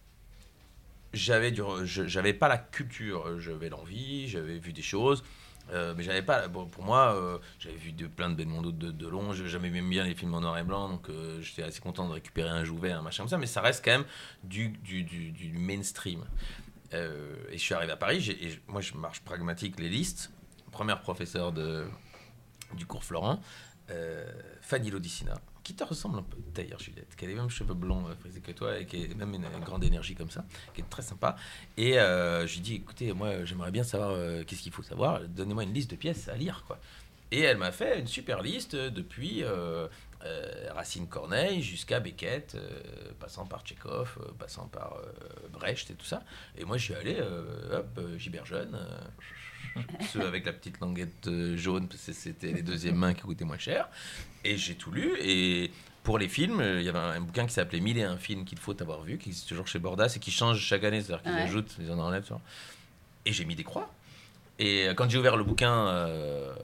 j'avais du, j'avais pas la culture, j'avais l'envie, j'avais vu des choses. euh, mais j'avais pas bon, pour moi euh, j'avais vu de, plein de Belmondo de, de long j'aimais même bien les films en noir et blanc donc euh, j'étais assez content de récupérer un Jouvet un machin comme ça mais ça reste quand même du, du, du, du mainstream euh, et je suis arrivé à Paris, moi je marche pragmatique, les listes. Première professeure de, du cours Florent, euh, Fanny Lodicina, qui te ressemble un peu d'ailleurs, Juliette, qui a les mêmes cheveux blonds euh, frisés que toi et qui a même une, grande énergie comme ça, qui est très sympa. Et euh, je lui dis, écoutez, moi j'aimerais bien savoir qu'est-ce qu'il faut savoir, donnez-moi une liste de pièces à lire. quoi. Et elle m'a fait une super liste depuis Racine Corneille jusqu'à Beckett, passant par Tchekhov, passant par Brecht et tout ça. Et moi, je suis allé, hop, Gibert Jeune, (laughs) ceux avec la petite languette euh, jaune, parce que c'était les deuxièmes mains qui coûtaient moins cher. Et j'ai tout lu. Et pour les films, euh, il y avait un, un bouquin qui s'appelait Mille et un films qu'il faut avoir vu, qui existe toujours chez Bordas et qui change chaque année, c'est-à-dire qu'ils Ouais. ajoutent, ils en enlèvent. tu vois. Et j'ai mis des croix. Et euh, quand j'ai ouvert le bouquin, euh,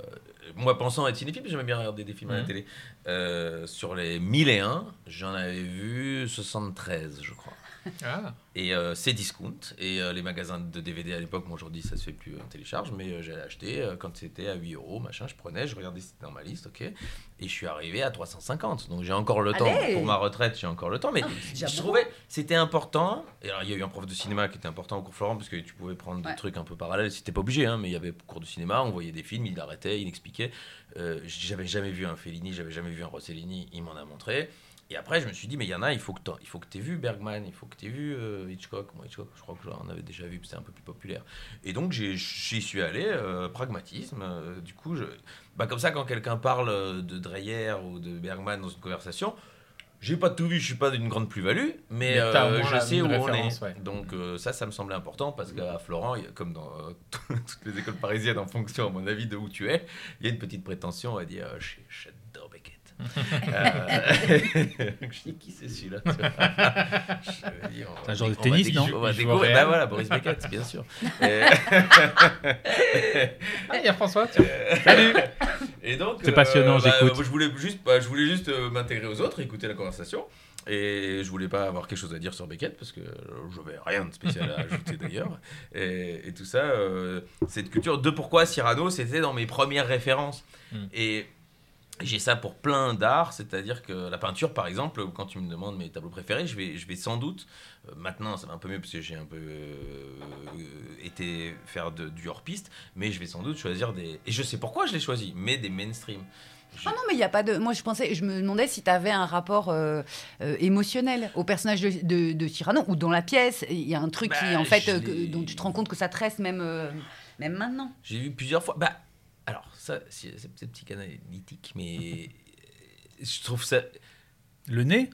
moi pensant être cinéphile, j'aimais bien regarder des films à la télé. Euh, sur les 1001, j'en avais vu 73, je crois. Ah, Et euh, c'est discount. Et euh, les magasins de DVD à l'époque, moi aujourd'hui ça se fait plus en télécharge, mais euh, j'allais acheter euh, quand c'était à 8 euros, machin, je prenais, je regardais si c'était dans ma liste, ok. Et je suis arrivé à 350. Donc j'ai encore le temps. Pour ma retraite, j'ai encore le temps. Mais Ah, je trouvais c'était important. Et alors il y a eu un prof de cinéma qui était important au cours Florent, parce que tu pouvais prendre Ouais. des trucs un peu parallèles. C'était pas obligé, hein, mais il y avait cours de cinéma, on voyait des films, il arrêtait, il expliquait. Euh, j'avais jamais vu un Fellini, j'avais jamais vu un Rossellini, il m'en a montré. Et après, je me suis dit, mais il y en a, il faut que il faut que tu aies vu Bergman, il faut que tu aies vu euh, Hitchcock. Moi, Hitchcock, je crois que j'en avais déjà vu, c'était un peu plus populaire. Et donc, j'y suis allé, euh, pragmatisme. euh, du coup, je, bah, comme ça, quand quelqu'un parle de Dreyer ou de Bergman dans une conversation, j'ai pas tout vu, je suis pas d'une grande plus-value, mais, euh, je sais où on est. ouais. Donc euh, ça, ça me semblait important parce qu'à Florent, y a- comme dans euh, (laughs) toutes les écoles parisiennes, en fonction, à mon avis, de où tu es, il y a une petite prétention à dire Beckett. Euh, (laughs) je dis qui c'est celui-là va un genre de tennis, non On va découvrir. Bah voilà, Boris Beckett, bien sûr. (laughs) Et- Ah, il y a François, tiens. Salut (laughs) Et donc, C'est passionnant, bah, j'écoute. Je voulais juste, je voulais juste euh, m'intégrer aux autres, écouter la conversation. Et je voulais pas avoir quelque chose à dire sur Beckett parce que je n'avais rien de spécial à ajouter d'ailleurs. Et, et tout ça, euh, cette culture de pourquoi Cyrano, c'était dans mes premières références. Mm. Et, J'ai ça pour plein d'arts, c'est-à-dire que la peinture, par exemple, quand tu me demandes mes tableaux préférés, je vais, je vais sans doute, euh, maintenant ça va un peu mieux parce que j'ai un peu euh, été faire de- du hors-piste, mais je vais sans doute choisir des... Et je sais pourquoi je les choisis, mais des mainstream. Ah non, mais il n'y a pas de. Moi, je pensais, je me demandais si tu avais un rapport euh, euh, émotionnel au personnage de, de, de Cyrano ou dans la pièce. Il y a un truc qui, Bah, en fait, euh, l'ai- dont tu te rends compte que ça te reste même, même maintenant. J'ai vu plusieurs fois. Bah, ça, c'est psychanalytique, mais je trouve ça. Le nez?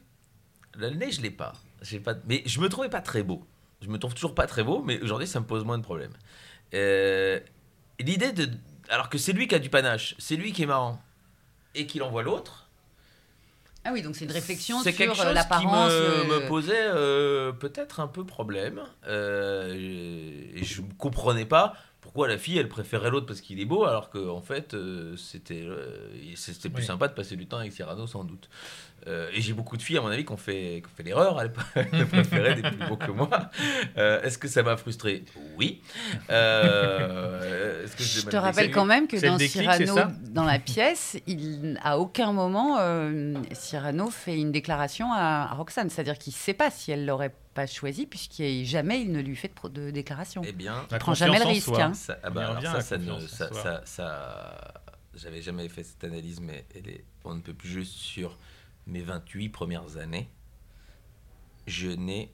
Le nez, je l'ai pas. J'ai pas. Mais je me trouvais pas très beau. Je me trouve toujours pas très beau, mais aujourd'hui, ça me pose moins de problèmes. Euh, L'idée de. Alors que c'est lui qui a du panache, c'est lui qui est marrant, et qu'il envoie l'autre. Ah oui, donc c'est une réflexion C'est quelque sur euh, chose qui l'apparence. me, euh, me posait euh, peut-être un peu problème. Euh, et je ne comprenais pas pourquoi la fille, elle préférait l'autre parce qu'il est beau, alors qu'en en fait, euh, c'était euh, c'était plus Oui. sympa de passer du temps avec Cyrano, sans doute. Euh, et j'ai beaucoup de filles, à mon avis, qui ont fait, qui ont fait l'erreur de (laughs) préférer des plus beaux que moi. Euh, Est-ce que ça m'a frustré? Oui. Euh, est-ce que Je te rappelle quand même que dans déclic, Cyrano, dans la pièce, il, à aucun moment, euh, Cyrano fait une déclaration à, à Roxane. C'est-à-dire qu'il ne sait pas si elle l'aurait pas choisi, puisqu'il jamais il ne lui fait de, de déclaration. Eh bien, La prend jamais le risque, hein. Ça, ah On bah alors ça, ça, ne- confiance en ça, soi. ça, ça- j'avais jamais fait cette analyse, mais elle est, on ne peut plus juste sur mes 28 premières années. Je n'ai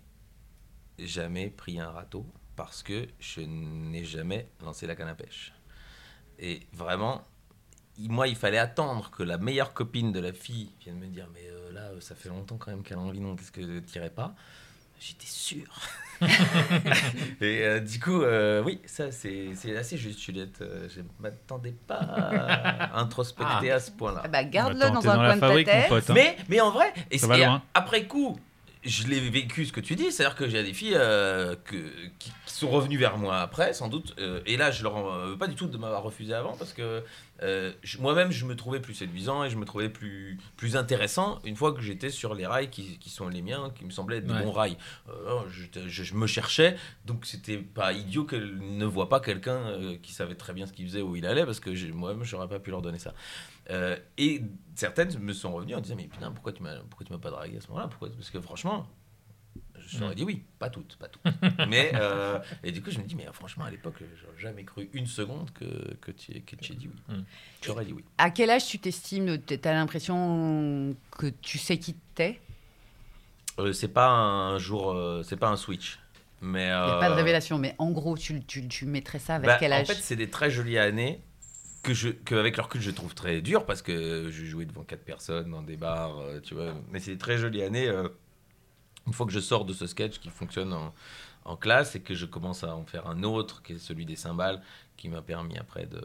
jamais pris un râteau parce que je n'ai jamais lancé la canne à pêche. Et vraiment, moi, il fallait attendre que la meilleure copine de la fille vienne me dire Mais euh, là, ça fait longtemps quand même qu'elle a envie, donc qu'est-ce que tu irais pas? J'étais sûr. (laughs) Et euh, du coup, euh, oui, ça c'est assez juste, Juliette. Euh, je ne m'attendais pas à introspecter à ce point-là. Ah bah, garde-le dans un dans coin la de fabrique, ta tête. pote. hein. Mais, mais en vrai, et, Ça va et loin. après coup, je l'ai vécu ce que tu dis, c'est-à-dire que j'ai des filles euh, que, qui, qui sont revenues vers moi après, sans doute, euh, et là je leur en veux pas du tout de m'avoir refusé avant parce que euh, moi-même je me trouvais plus séduisant et je me trouvais plus, plus intéressant une fois que j'étais sur les rails qui, qui sont les miens, qui me semblaient être des Ouais. bons rails. Je, je- je me cherchais, donc c'était pas idiot qu'elle ne voit pas quelqu'un qui savait très bien ce qu'il faisait, où il allait, parce que moi-même j'aurais pas pu leur donner ça. Euh, et certaines me sont revenues en disant mais putain pourquoi tu m'as pourquoi tu m'as pas dragué à ce moment-là? Pourquoi? Parce que franchement je t'aurais Mm. dit oui pas toutes pas toutes. (laughs) Mais euh, et du coup je me dis mais franchement à l'époque j'aurais jamais cru une seconde que que tu que tu aies dit oui. Mm. j'aurais dit oui. À quel âge tu t'estimes? Tu as l'impression que tu sais qui t'es? Euh, c'est pas un jour euh, c'est pas un switch. Mais Il n'y a pas de révélation, mais en gros, tu, tu, tu mettrais ça vers Bah, quel en âge? fait, c'est des très jolies années que je, que avec leur recul, je trouve très dur parce que je jouais devant quatre personnes dans des bars, euh, tu vois. Mais c'est des très jolies années. euh, une fois que je sors de ce sketch qui fonctionne en, en classe et que je commence à en faire un autre, qui est celui des cymbales, qui m'a permis après de,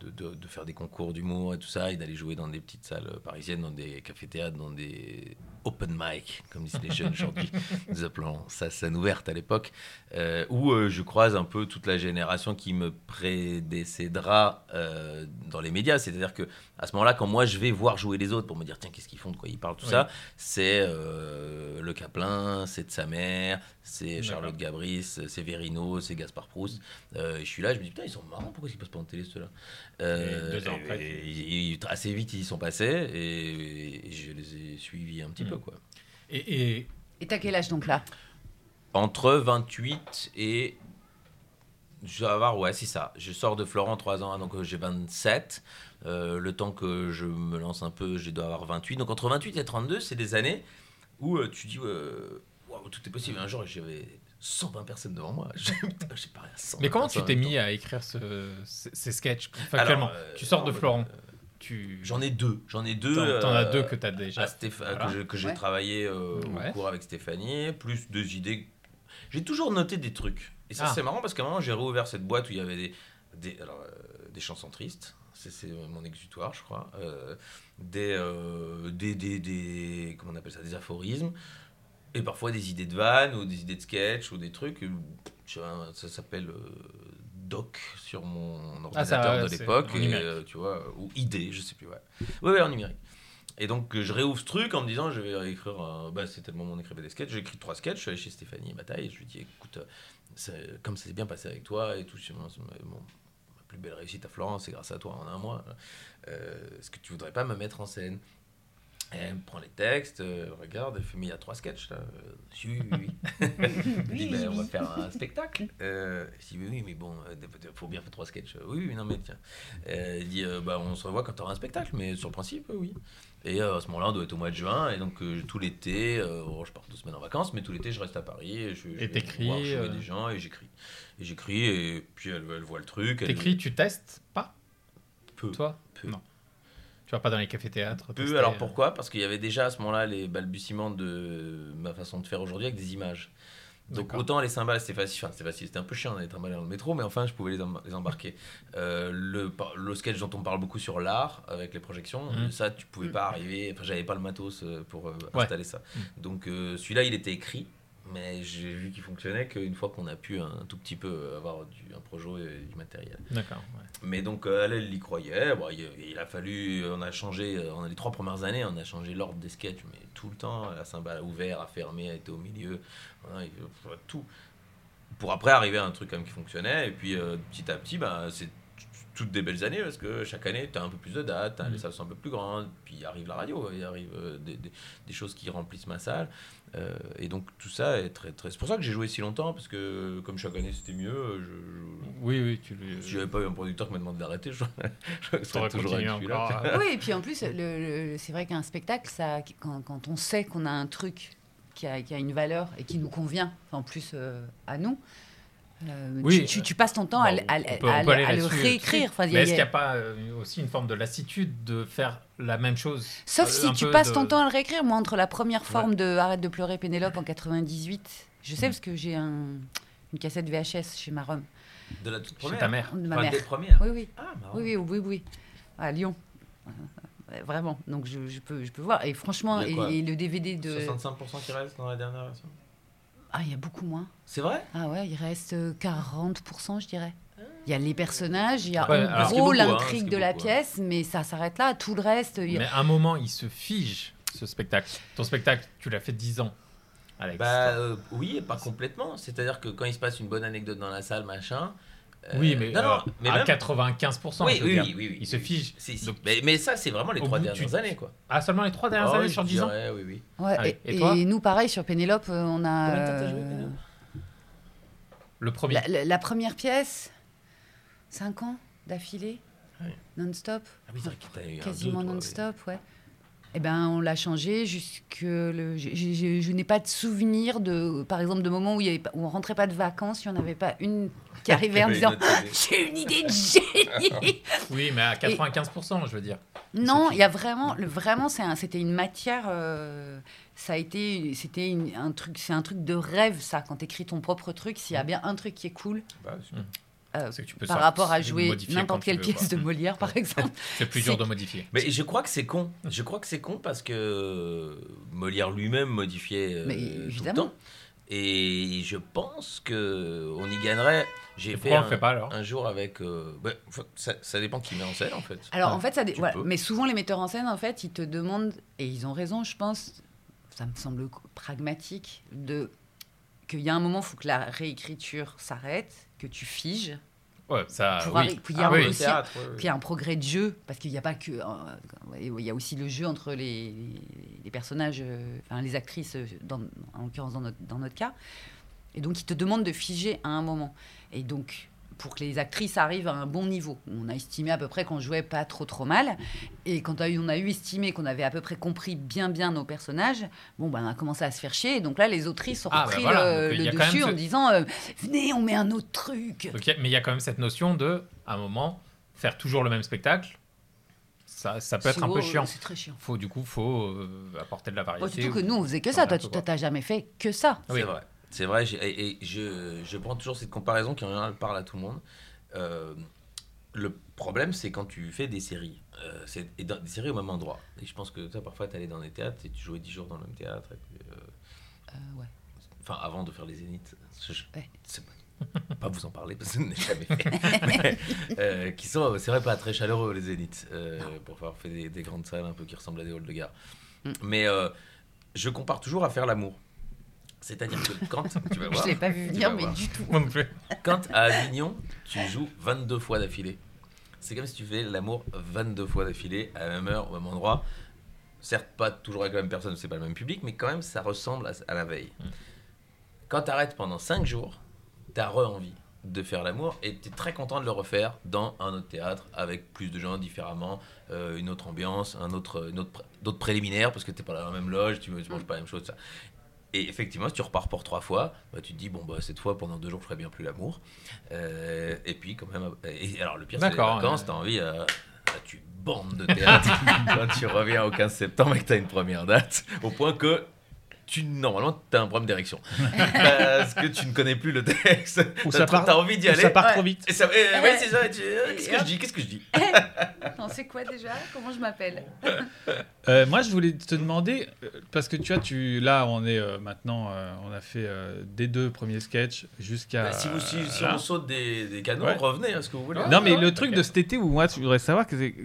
de, de- de faire des concours d'humour et tout ça, et d'aller jouer dans des petites salles parisiennes, dans des cafés-théâtres, dans des open mic, comme disent les jeunes aujourd'hui, (laughs) nous appelons ça scène ouverte à l'époque, euh, où euh, je croise un peu toute la génération qui me prédécédera euh, dans les médias. C'est-à-dire que à ce moment-là, quand moi je vais voir jouer les autres pour me dire tiens qu'est-ce qu'ils font, de quoi ils parlent, tout Oui. ça, c'est Le Caplin, c'est de sa mère, c'est. Charlotte Gabris, c'est Verino, c'est Gaspard Proust. Je suis là, je me dis putain ils sont pourquoi ils passent pas en télé ceux-là Euh, deux ans après, et- et- et assez vite ils y sont passés et, et je les ai suivis un petit Mm. peu quoi. Et, et Et t'as quel âge donc là? Entre 28 et. Je vais avoir, ouais, c'est ça. Je sors de Florent 3 ans, donc euh, j'ai 27. Euh, le temps que je me lance un peu, je dois avoir 28. Donc entre 28 et 32, c'est des années où euh, tu dis, euh, Waouh, tout est possible. Un jour, j'avais 120 personnes devant moi. (laughs) J'ai parlé à 120 mais comment tu t'es mis à écrire ce, ces, ces sketchs factuellement Alors, euh, Tu sors de Florent. euh, Tu... J'en ai deux. J'en ai deux. T'en, as euh, deux que t'as déjà. Stéph- Voilà. que j'ai Ouais. travaillé euh, Ouais. au cours avec Stéphanie, plus deux idées. J'ai toujours noté des trucs. Et ça, Ah. c'est marrant parce qu'à un moment, j'ai réouvert cette boîte où il y avait des, des, alors, euh, des chansons tristes. C'est, c'est mon exutoire, je crois. Euh, des, euh, des, des, des- Comment on appelle ça? Des aphorismes. Et parfois des idées de vannes ou des idées de sketch ou des trucs. euh, Ça s'appelle euh, Doc sur mon Ah, ça, ordinateur ouais, de l'époque. euh, tu vois, ou idée, je sais plus. Ouais, ouais, ouais en numérique. Et donc, euh, je réouvre ce truc en me disant, je vais écrire. un- Bah, c'était le moment où on écrivait des sketchs. J'ai écrit trois sketchs. Je suis allé chez Stéphanie Bataille et je lui dis, écoute, euh, comme ça s'est bien passé avec toi et tout, ça m'a- plus belle réussite à Florence, c'est grâce à toi en un mois. Euh, Est-ce que tu voudrais pas me mettre en scène? Elle me prend les textes, euh, regarde, elle fait Mais il y a trois sketchs là. Euh, oui, oui, oui. (laughs) Elle dit Ben, On va faire un spectacle. (laughs) Euh, je dis Oui, oui, mais bon, il faut bien faire trois sketchs. Oui, oui, non, mais tiens. Euh, Elle dit euh, bah, On se revoit quand tu auras un spectacle, mais sur le principe, euh, oui. Et euh, à ce moment-là, on doit être au mois de juin, et donc euh, tout l'été, euh, bon, je pars deux semaines en vacances, mais tout l'été, je reste à Paris, et je, je voir, je euh, des gens, et j'écris. Et j'écris, et puis elle, elle voit le truc. elle- T'écris, tu testes pas, peu. toi? Peu. Non. Tu vas pas dans les cafés-théâtres Peu, tester, alors euh, pourquoi? Parce qu'il y avait déjà à ce moment-là les balbutiements de ma façon de faire aujourd'hui avec des images. Donc autant les cymbales c'était facile, enfin c'était facile, c'était un peu chiant d'aller trimballer dans le métro, mais enfin je pouvais les, em- les embarquer. Euh, le, sketch dont on parle beaucoup sur l'art avec les projections, Mhm. ça tu pouvais pas arriver, enfin j'avais pas le matos euh, pour euh, Ouais. installer ça. Donc euh, celui-là il était écrit, mais j'ai vu qu'il fonctionnait qu'une fois qu'on a pu un, tout petit peu avoir du, un projet et du matériel. D'accord. ouais. Mais donc euh, elle, elle y croyait. Bon, il, il a fallu, on a changé, euh, on a les trois premières années, on a changé l'ordre des sketchs, mais tout le temps, la cymbale a ouvert, a fermé, a été au milieu, voilà, tout. Pour après arriver à un truc comme qui fonctionnait, et puis euh, petit à petit, bah, c'est toutes des belles années parce que chaque année tu as un peu plus de dates, hein, les salles sont un peu plus grandes, puis arrive la radio, il arrive euh, des, des- des choses qui remplissent ma salle, euh, et donc tout ça est très très. C'est pour ça que j'ai joué si longtemps parce que comme chaque année c'était mieux, je- je, Oui, oui, tu si j'avais pas eu un producteur qui m'a demandé d'arrêter, je, (laughs) je serais toujours avec celui-là. euh, Oui, et puis en plus, le- le- c'est vrai qu'un spectacle, ça, quand, quand on sait qu'on a un truc qui a, qui a une valeur et qui nous convient, en plus euh, à nous, euh, Oui, tu, tu- tu passes ton temps à, peut- à le là-dessus, réécrire. Enfin, Mais est-ce il qu'il n'y a- pas euh, aussi une forme de lassitude de faire la même chose Sauf Euh, si tu passes de- ton temps à le réécrire. Moi, entre la première forme de Arrête de pleurer Pénélope en 98, je Mm. sais parce que j'ai un- une cassette VHS chez ma Rome, De la toute Chez première. ta mère. de ma Enfin, mère. des premières. Oui, oui. Ah. Oui, oui, oui, oui. À Lyon. Euh, (laughs) Vraiment. Donc, je, je peux, je peux voir. Et franchement, et le DVD de. 65% qui reste dans la dernière version? Ah, il y a beaucoup moins. C'est vrai? Ah ouais, il reste euh, 40%, je dirais. Il y a les personnages, il y a Ouais, en gros hein, l'intrigue de la beaucoup, hein. pièce, mais ça s'arrête là. Tout le reste, il y a- Mais à un moment, il se fige, ce spectacle. Ton spectacle, tu l'as fait 10 ans, Alex. Bah euh, oui, et pas complètement. C'est-à-dire que quand il se passe une bonne anecdote dans la salle, machin. Euh, oui, mais, non, non, euh, mais à même- 95%. Oui, je veux oui, dire. oui, oui, oui. Il se fige. Si, si. Donc- mais, mais ça, c'est vraiment les trois bout, dernières tu- années, quoi. Ah, seulement les 3 dernières Ah années oui, sur je 10 ans oui, oui. Ouais, Allez, et, et toi et nous, pareil, sur Pénélope, euh, on a. Combien de temps t'as joué, Pénélope? Le premier. la, la- la première pièce, 5 ans d'affilée, non-stop, Ah oui, c'est vrai que t'as eu un quasiment oui. non-stop, ouais. Eh ben, on l'a changé jusque le. j'ai- j'ai- je n'ai pas de souvenir de, par exemple, de moments où, il y avait pas- où on rentrait pas de vacances, il n'y en avait pas une qui arrivait en avait disant. (laughs) J'ai une idée de génie (laughs) Oui, mais à 95%, je veux dire. Non, il y a vraiment, le, vraiment, c'est un- c'était une matière. euh, ça a été, c'était une- un truc, c'est un truc de rêve ça. Quand t'écris ton propre truc, s'il y a bien un truc qui est cool Bah, euh, C'est que tu peux par rapport à jouer n'importe quelle pièce quoi. de Molière, par exemple. (laughs) C'est plus dur de modifier. Mais je crois que c'est con. Je crois que c'est con parce que Molière lui-même modifiait euh, Mais tout le temps. Et je pense que on y gagnerait. J'ai fait Pourquoi on un, le fait pas, alors? un jour avec. euh, bah, faut- ça, ça dépend qui met en scène en fait. Alors en fait, ça, voilà. mais souvent les metteurs en scène, en fait, ils te demandent et ils ont raison, je pense. Ça me semble pragmatique de qu'il y a un moment, il faut que la réécriture s'arrête, que tu figes. Ouais, ça. Pour oui. arri- pour y Ah arriver oui. aussi. théâtre, ouais, ouais. Puis il y a un progrès de jeu, parce qu'il n'y a pas que. euh, il y a aussi le jeu entre les, les personnages, euh, enfin les actrices, euh, dans, en l'occurrence dans notre, dans notre cas. Et donc, ils te demandent de figer à un moment. Et donc, pour que les actrices arrivent à un bon niveau, on a estimé à peu près qu'on jouait pas trop trop mal. Et quand on a eu estimé qu'on avait à peu près compris bien bien nos personnages, bon, ben, on a commencé à se faire chier. Et donc là, les autrices ont Ah, bah repris voilà. le, il dessus ce- en disant euh, Venez, on met un autre truc. Il mais il y a quand même cette notion de, à un moment, faire toujours le même spectacle. Ça, ça peut être un peu chiant. C'est très chiant. Faut du coup, faut euh, apporter de la variété. Bon, surtout que ou- nous, on faisait que ça. Toi, tu t'as jamais fait que ça. Oui. C'est vrai. C'est vrai, et, et je, je prends toujours cette comparaison qui en général parle à tout le monde. Euh, le problème, c'est quand tu fais des séries. Euh, c'est et dans- des séries au même endroit. Et je pense que toi, parfois, tu allais dans des théâtres et tu jouais 10 jours dans le même théâtre. et puis, euh, ouais. Enfin, avant de faire les zéniths. Ouais. c'est pas, (laughs) pas vous en parler parce que je n'ai jamais fait. (laughs) Mais, euh, qui sont, c'est vrai, pas très chaleureux, les zéniths. euh, pour avoir fait des, des grandes salles un peu qui ressemblent à des halls de gare. Mm. Mais euh, je compare toujours à faire l'amour. C'est-à-dire que quand tu vas voir, Je l'ai pas vu venir, mais voir. du tout. Moi non plus. Quand à Avignon, tu joues 22 fois d'affilée, c'est comme si tu fais l'amour 22 fois d'affilée à la même heure, au même endroit. Certes, pas toujours avec la même personne, c'est pas le même public, mais quand même, ça ressemble à, à la veille. Quand tu arrêtes pendant 5 jours, tu as re-envie de faire l'amour et tu es très content de le refaire dans un autre théâtre avec plus de gens différemment, euh, une autre ambiance, un autre, une autre d'autres préliminaires parce que tu pas dans la même loge, tu, tu manges pas la même chose. Ça. Et effectivement, si tu repars pour trois fois, bah, tu te dis, bon, bah, cette fois, pendant deux jours, je ferai bien plus l'amour. Euh, et puis, quand même, et alors le pire, c'est les vacances, ouais. t'as envie, euh, là, tu bandes de théâtre (laughs) quand tu reviens au 15 septembre et que t'as une première date, au point que tu, normalement, t'as un problème d'érection. (laughs) Parce que tu ne connais plus le texte. Ou ça part- t'as envie d'y ou aller. ça part Ouais. trop vite. Et ça, et- ouais, c'est ça. tu- euh, Qu'est-ce que je dis Qu'est-ce que je dis? Non, (laughs) c'est quoi déjà? Comment je m'appelle? (laughs) Euh, moi, je voulais te demander, parce que tu vois, tu, là, on est euh, maintenant, euh, on a fait euh, des deux premiers sketchs jusqu'à. Bah, Si, vous, si, si on saute des, des canons, Ouais. revenez à ce que vous voulez. Non, mais le truc de cet été où moi, je voudrais savoir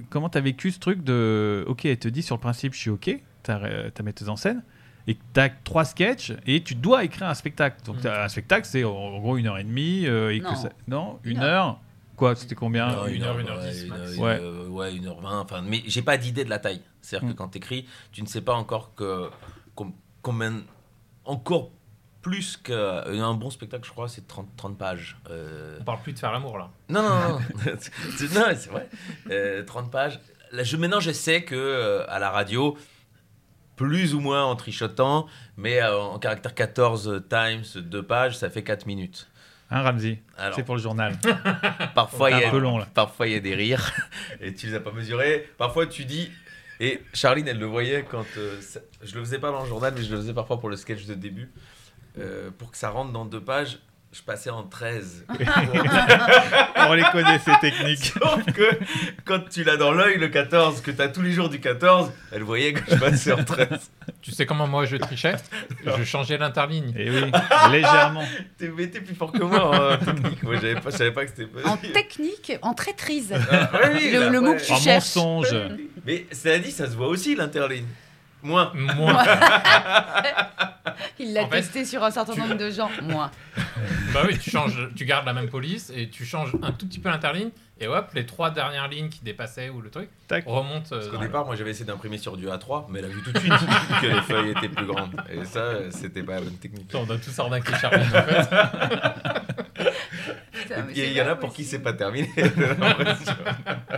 comment tu as vécu ce truc de. Ok, elle te dit sur le principe, je suis ok, ta, ta metteuse en scène, et que tu as trois sketchs, et tu dois écrire un spectacle. Donc, Mm. un spectacle, c'est en, gros une heure et demie. euh, et Non. Que ça- non, une Une heure Quoi, c'était combien Non, une heure, une heure dix une heure- Ouais. ouais, une heure vingt. Enfin, mais j'ai pas d'idée de la taille. C'est-à-dire Mm. que quand t'écris, tu ne sais pas encore que com- combien, encore plus qu'un bon spectacle, je crois, c'est 30, 30 pages. Euh, On parle plus de faire l'amour là. Non, non, non. (laughs) (laughs) C'est- non, c'est vrai. Euh, 30 pages. Là, je, maintenant, je sais que euh, à la radio, plus ou moins en trichotant, mais euh, en caractère 14 times, 2 pages, ça fait 4 minutes. Hein, Ramsey C'est pour le journal. (laughs) parfois, il y un a, peu long, là. parfois, il y a des rires, (laughs) et tu les as pas mesurés. Parfois, tu dis. Et Charline, elle le voyait quand. euh, ça- je le faisais pas dans le journal, mais je le faisais parfois pour le sketch de début. Euh, pour que ça rentre dans deux pages, je passais en 13. (laughs) on les connaît, ces techniques. (laughs) Sauf que quand tu l'as dans l'œil, le 14, que tu as tous les jours du 14, elle voyait que je passais en 13. (laughs) Tu sais comment moi je trichais? Je changeais l'interligne. Et oui, légèrement. T'es mais t'es plus fort que moi en technique. Moi, j'avais pas, je savais pas que c'était En possible. technique, en traîtrise. Ah, oui, Le- là, le mot ouais. que tu En cherches. mensonge. Mais cela dit, ça se voit aussi l'interligne. Moins. Moi, (laughs) Il l'a En fait, testé sur un certain nombre de gens. Moi. (laughs) bah oui, tu changes, tu gardes la même police et tu changes un tout petit peu l'interligne et hop, les trois dernières lignes qui dépassaient ou le truc Tac. remontent. euh, Parce qu'au le- départ, moi, j'avais essayé d'imprimer sur du A3, mais elle a vu tout de suite (laughs) que les feuilles étaient plus grandes. Et ça, c'était pas la bonne technique. On a tous arnaqué Charline en fait. Putain, mais Il y, en a pour qui c'est pas terminé. (laughs)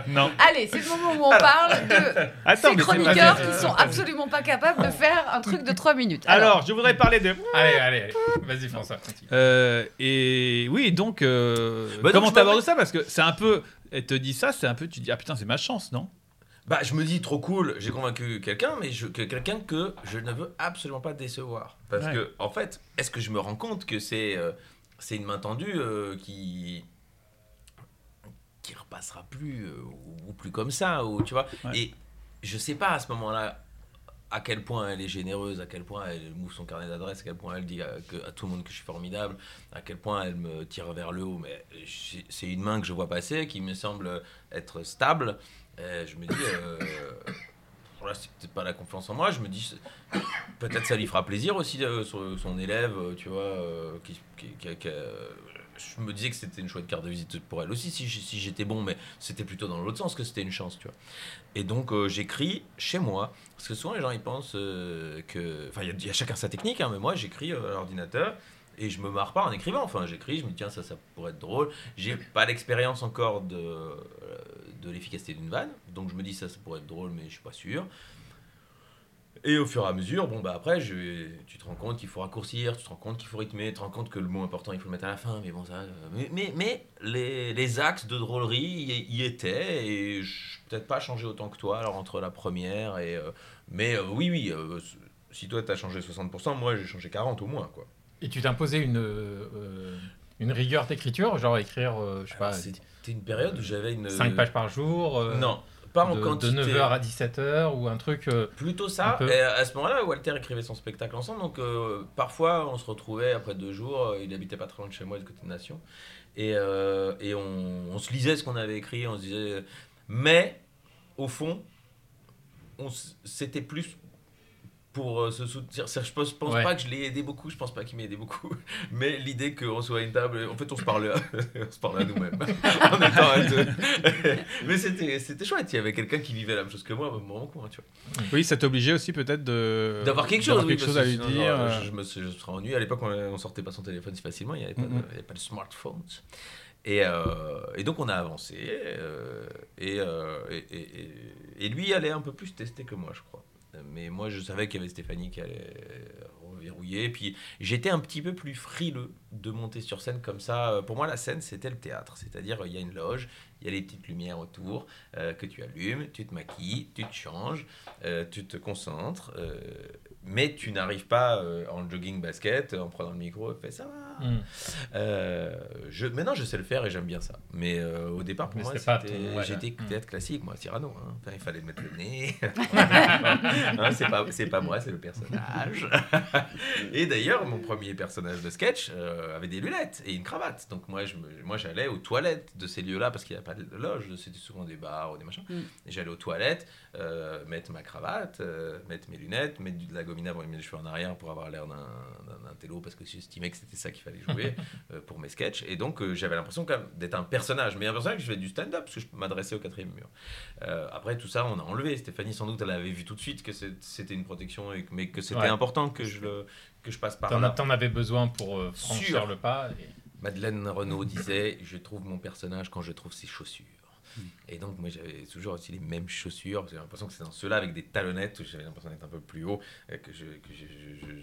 Non. Allez, c'est le moment où on parle de (laughs) Attends, ces chroniqueurs qui sont absolument pas capables de faire un truc de 3 minutes. Alors, je voudrais parler de. Allez, allez, allez. Vas-y François. Euh, et oui, donc, euh, Bah donc, comment t'abordes ça? Parce que c'est un peu. Elle te dit ça, c'est un peu. Tu dis, ah putain, c'est ma chance, non? Bah, je me dis trop cool, j'ai convaincu quelqu'un, mais je, que quelqu'un que je ne veux absolument pas décevoir. Parce Ouais. que, en fait, est-ce que je me rends compte que c'est euh, c'est une main tendue euh, qui qui repassera plus euh, ou, plus comme ça, ou tu vois Ouais. Et je sais pas à ce moment-là à quel point elle est généreuse, à quel point elle mouve son carnet d'adresse, à quel point elle dit à, que- à tout le monde que je suis formidable, à quel point elle me tire vers le haut. Mais c'est une main que je vois passer, qui me semble être stable. Je me dis, euh, voilà, c'est peut-être pas la confiance en moi. Je me dis, peut-être ça lui fera plaisir aussi, euh, son, élève, euh, tu vois. euh, qui, euh, je me disais que c'était une chouette carte de visite pour elle aussi, si, si j'étais bon, mais c'était plutôt dans l'autre sens que c'était une chance, tu vois. Et donc j'écris chez moi, parce que souvent les gens ils pensent que. Enfin, il y a- chacun sa technique, hein, mais moi j'écris à l'ordinateur. Et je me marre pas en écrivant. Enfin, j'écris, je me dis, tiens, ça, ça pourrait être drôle. J'ai pas l'expérience encore de, de l'efficacité d'une vanne. Donc, je me dis, ça, ça pourrait être drôle, mais je suis pas sûr. Et au fur et à mesure, bon, bah après, je, tu te rends compte qu'il faut raccourcir, tu te rends compte qu'il faut rythmer, tu te rends compte que le mot important, il faut le mettre à la fin. Mais bon, ça. euh, Mais, mais, les, les axes de drôlerie y, étaient. Et je peut-être pas changé autant que toi, alors entre la première et. euh, mais euh, oui, oui. si toi, t'as changé 60%, moi, j'ai changé 40 au moins, quoi. Et tu imposé une, une rigueur d'écriture, genre écrire, euh, je sais pas, Alors, C'était une période où j'avais une. 5 pages par jour euh, Non, pas en de, quantité. de 9h à 17h ou un truc. euh, Plutôt Un ça. peu. Et à ce moment-là, Walter écrivait son spectacle ensemble. Donc euh, parfois, on se retrouvait après deux jours. euh, Il habitait pas très loin de chez moi, du côté de Nation. Et, euh, et on, on se lisait ce qu'on avait écrit. On se disait. Mais au fond, on s- c'était plus pour euh, se soutenir. Je pense, pense Ouais. pas que je l'ai aidé beaucoup, je pense pas qu'il m'ait aidé beaucoup. (laughs) Mais l'idée qu'on soit à une table, en fait, on se parlait à, (laughs) on se parlait à nous-mêmes (laughs) en étant à deux. Mais c'était c'était chouette, il y avait quelqu'un qui vivait la même chose que moi, même mon coin, tu vois. Oui, ça t'obligeait aussi peut-être de D'avoir quelque chose, oui, quelque chose à lui sinon, dire. non, euh. Je, je me je me serais ennuyé. À l'époque, on, on sortait pas son téléphone si facilement, il n'y avait, pas de- il y avait pas de smartphones. Et, euh, et donc, on a avancé. et, et, et- et- et lui allait un peu plus tester que moi, je crois. Mais moi, je savais qu'il y avait Stéphanie qui allait reverrouiller. Puis j'étais un petit peu plus frileux de monter sur scène comme ça. Pour moi, la scène, c'était le théâtre. C'est-à-dire, il y a une loge, il y a les petites lumières autour euh, que tu allumes, tu te maquilles, tu te changes, euh, tu te concentres. euh, mais tu n'arrives pas euh, en jogging basket, en prenant le micro, fais ça va. Mm. Euh, je, maintenant, je sais le faire et j'aime bien ça. Mais euh, au départ, pour Mais moi, c'était pas c'était- ton- ouais, j'étais là. théâtre classique, moi, Cyrano. hein. Enfin, il fallait mettre le nez. (laughs) Hein, c'est pas, c'est pas moi, c'est le personnage. (laughs) et d'ailleurs, mon premier personnage de sketch euh, avait des lunettes et une cravate. Donc moi, je moi, j'allais aux toilettes de ces lieux-là parce qu'il n'y a pas de loge. C'était souvent des bars ou des machins. Mm. Et J'allais aux toilettes, euh, mettre ma cravate, euh, mettre mes lunettes, mettre du- de la gomina pour mettre les cheveux en arrière pour avoir l'air d'un télo parce que j'estimais que c'était ça qu'il fallait jouer (laughs) euh, pour mes sketchs. Et donc euh, j'avais l'impression quand même d'être un personnage, mais un personnage que je faisais du stand-up parce que je m'adressais au quatrième mur. Euh, après tout ça, on a enlevé. Stéphanie, sans doute, elle avait vu tout de suite que c'était une protection, et que- mais que c'était Ouais. important que je, le, que je passe par là. t'en avais besoin pour franchir le pas. et- Madeleine Renaud disait Je trouve mon personnage quand je trouve ses chaussures. Et donc, moi, j'avais toujours aussi les mêmes chaussures. J'ai l'impression que c'est dans ceux-là, avec des talonnettes, où j'avais l'impression d'être un peu plus haut, euh, que je- que je-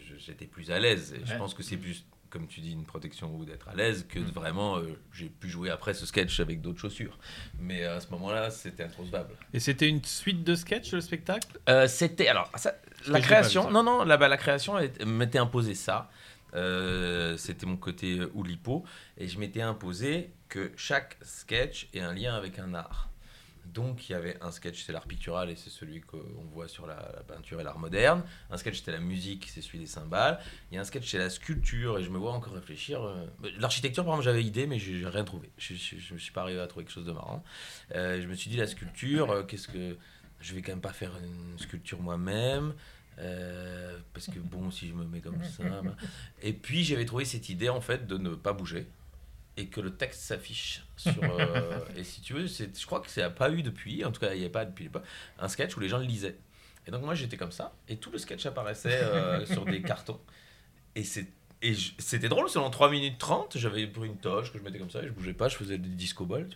je- j'étais plus à l'aise. Et je pense que c'est plus, comme tu dis, une protection ou d'être à l'aise, que de vraiment, euh, j'ai pu jouer après ce sketch avec d'autres chaussures. Mais à ce moment-là, c'était introncevable. Et c'était une suite de sketchs, le spectacle? Euh, c'était alors ça, que la création. non non, la, la création m'était imposé ça. Euh, c'était mon côté euh, oulipo et je m'étais imposé que chaque sketch ait un lien avec un art. Donc il y avait un sketch, c'est l'art pictural et c'est celui qu'on voit sur la, peinture et l'art moderne. Un sketch, c'était la musique, c'est celui des cymbales. Il y a un sketch, c'est la sculpture et je me vois encore réfléchir. euh, L'architecture, par exemple, j'avais idée, mais j'ai rien trouvé. Je ne suis pas arrivé à trouver quelque chose de marrant. Euh, je me suis dit, la sculpture, euh, qu'est-ce que. Je vais quand même pas faire une sculpture moi-même. euh, parce que bon, si je me mets comme ça. bah. Et puis j'avais trouvé cette idée en fait de ne pas bouger et que le texte s'affiche sur. euh, (laughs) et si tu veux, c'est- je crois que ça n'a pas eu depuis, en tout cas il n'y avait pas depuis un sketch où les gens le lisaient. Et donc moi j'étais comme ça et tout le sketch apparaissait euh, (laughs) sur des cartons. Et c'est et c'était drôle, selon 3 minutes 30, j'avais pris une toche que je mettais comme ça et je bougeais pas, je faisais des disco balls.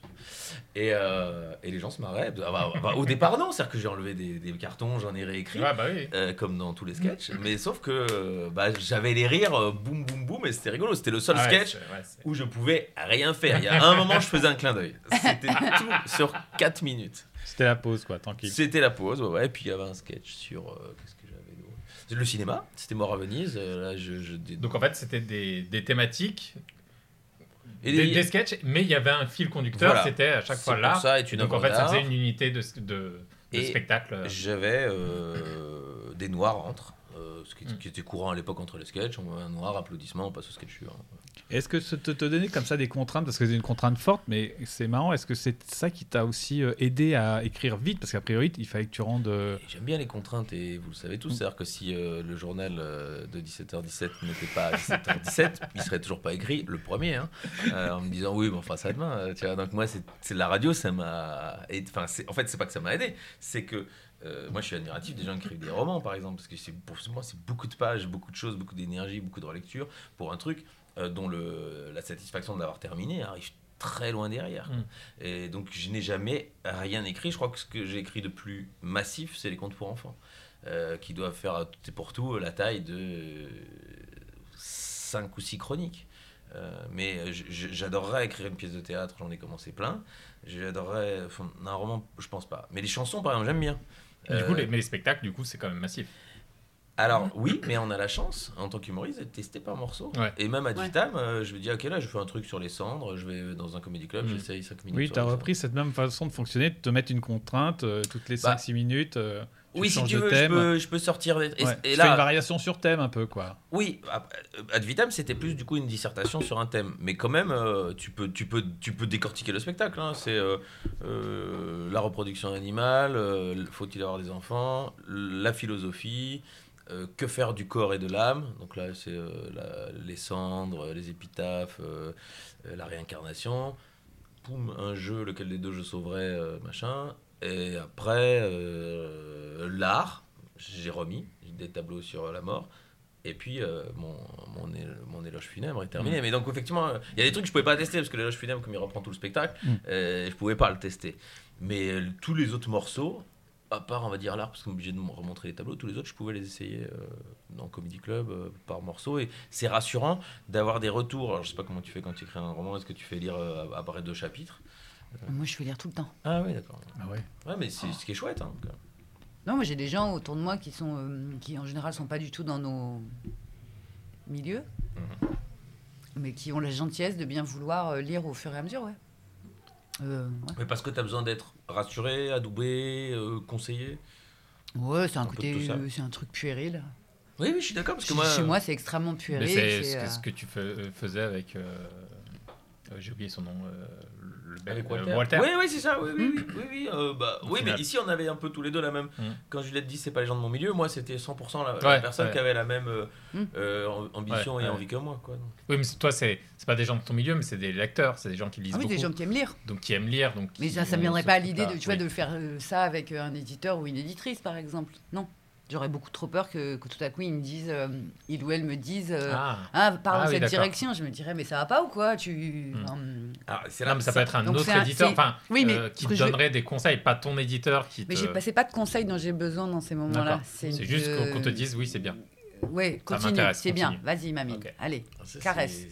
Et, euh, et les gens se marraient. Ah bah, bah, au départ, non, c'est-à-dire que j'ai enlevé des, des cartons, j'en ai réécrit. Ouais, bah oui. euh, comme dans tous les sketchs, mais sauf que bah, j'avais les rires euh, boum boum boum et c'était rigolo. C'était le seul Ah ouais, sketch ouais, où je pouvais rien faire. Il y a un moment, je faisais un clin d'œil. C'était tout sur 4 minutes. C'était la pause, quoi, tranquille. C'était la pause, ouais, ouais. Et puis il y avait un sketch sur. euh, Qu'est-ce que j'avais d'autre Le cinéma, c'était Mort à Venise. euh, là, je, je- Donc en fait, c'était des, des thématiques, Et des, des- sketchs, mais il y avait un fil conducteur, Voilà. c'était à chaque fois là. ça, Donc en fait, ça faisait une unité de, de, de Et spectacle. J'avais euh, des noirs entre. Euh, ce qui, qui était courant à l'époque entre les sketchs, on met un noir, applaudissement, on passe au sketch suivant. Est-ce que te, te donner comme ça des contraintes Parce que c'est une contrainte forte, mais c'est marrant. Est-ce que c'est ça qui t'a aussi euh, aidé à écrire vite? Parce qu'a priori, il fallait que tu rendes. euh, J'aime bien les contraintes et vous le savez tous, c'est-à-dire que si euh, le journal euh, de 17h17 n'était pas à 17h17, (laughs) il serait toujours pas écrit, le premier, hein, euh, en me disant oui, mais enfin ça demain. Tu vois, donc moi, c'est la radio, ça m'a. Enfin, en fait, c'est pas que ça m'a aidé, c'est que euh, moi, je suis admiratif des gens qui écrivent des romans, par exemple, parce que c'est- pour moi, c'est beaucoup de pages, beaucoup de choses, beaucoup d'énergie, beaucoup de relecture pour un truc euh, dont le, la satisfaction de l'avoir terminé arrive très loin derrière. Mm. Et donc, je n'ai jamais rien écrit. Je crois que ce que j'ai écrit de plus massif, c'est les contes pour enfants, euh, qui doivent faire tout et pour tout la taille de 5 ou 6 chroniques. Euh, mais j'adorerais écrire une pièce de théâtre, j'en ai commencé plein. J'adorerais. un roman, je pense pas. Mais les chansons, par exemple, j'aime bien. Du coup, Euh, les, mais les spectacles, du coup, c'est quand même massif. alors oui, mais on a la chance en tant qu'humoriste d'être testé par morceau. Ouais. Et même à Ouais. Vitam, euh, je me dis ok là je fais un truc sur les cendres, je vais dans un comédie club, Mm. j'essaye 5 minutes. Oui, tu as repris cette même façon de fonctionner, de te mettre une contrainte euh, toutes les Bah, 5-6 minutes. euh, tu Oui, si tu veux, je peux, je peux sortir. Et, Ouais, et fais une là, variation sur thème un peu, quoi. oui, euh, ad vitam, c'était plus du coup une dissertation sur un thème. Mais quand même, euh, tu, peux, tu, peux, tu peux décortiquer le spectacle. hein. C'est euh, euh, la reproduction animale, faut-il avoir des enfants, la philosophie, que faire du corps et de l'âme Donc là, c'est les cendres, les épitaphes, la réincarnation. Poum, un jeu, lequel des deux je sauverais, machin. Et après, euh, l'art, j'ai remis des tableaux sur la mort. Et puis, euh, mon, mon, mon éloge funèbre est terminé. Mais donc, effectivement, euh, il y a des trucs que je pouvais pas tester parce que l'éloge funèbre, comme il reprend tout le spectacle, euh, je pouvais pas le tester. Mais euh, tous les autres morceaux, à part, on va dire, l'art, parce qu'on est obligé de remontrer les tableaux, tous les autres, je pouvais les essayer dans Comedy Club par morceau. Et c'est rassurant d'avoir des retours. Alors, je sais pas comment tu fais quand tu écris un roman. Est-ce que tu fais lire après deux chapitres? Moi, je fais lire tout le temps. Ah oui, d'accord. Ah ouais. Ouais, mais c'est ce qui est chouette. hein, donc, euh. Non, moi j'ai des gens autour de moi qui sont, euh, qui en général sont pas du tout dans nos milieux, Mhm. mais qui ont la gentillesse de bien vouloir euh, lire au fur et à mesure, ouais. Euh, ouais. Mais parce que tu as besoin d'être rassuré, adoubé, euh, conseillé? Ouais, c'est un, côté, euh, c'est un truc puéril. Oui, oui, je suis d'accord. Parce que Chez- moi, Chez moi, c'est extrêmement puéril. c'est ce, que- euh, ce que tu fais- faisais avec. euh, euh, J'ai oublié son nom. Le bel- Avec Walter. Oui, oui, c'est ça. Oui, oui, oui. oui, oui, euh, bah, Au oui mais ici, on avait un peu tous les deux la même. Mm. Quand Juliette dit c'est pas les gens de mon milieu, moi, c'était 100% la, la Ouais, personne ouais. qui avait la même euh, Mm. euh, am- ambition Ouais, et ouais. envie que moi. Quoi. donc. Oui, mais toi, c'est c'est pas des gens de ton milieu, mais c'est des lecteurs, c'est des gens qui lisent Ah oui, beaucoup. des gens qui aiment lire. Donc qui aiment lire. Donc Mais qui ça, me viendrait pas à l'idée de, tu vois, Oui. de faire euh, ça avec un éditeur ou une éditrice, par exemple. Non. J'aurais beaucoup trop peur que, que tout à coup, ils me disent, euh, ils ou elles me disent, euh, Ah. ah, pars Ah dans oui, cette direction. Je me dirais, mais ça va pas ou quoi? Tu. Hmm. enfin, Ah, c'est là, mais ça peut être un autre un- éditeur, enfin, Oui, mais euh, qui te je- donnerait des conseils, pas ton éditeur qui te. Mais j'ai pas- c'est pas de conseils dont j'ai besoin dans ces moments-là. C'est juste de- qu'on qu'on te dise oui, c'est bien. Ça continue, c'est bien. Vas-y, mamie. Allez, Ça, caresse.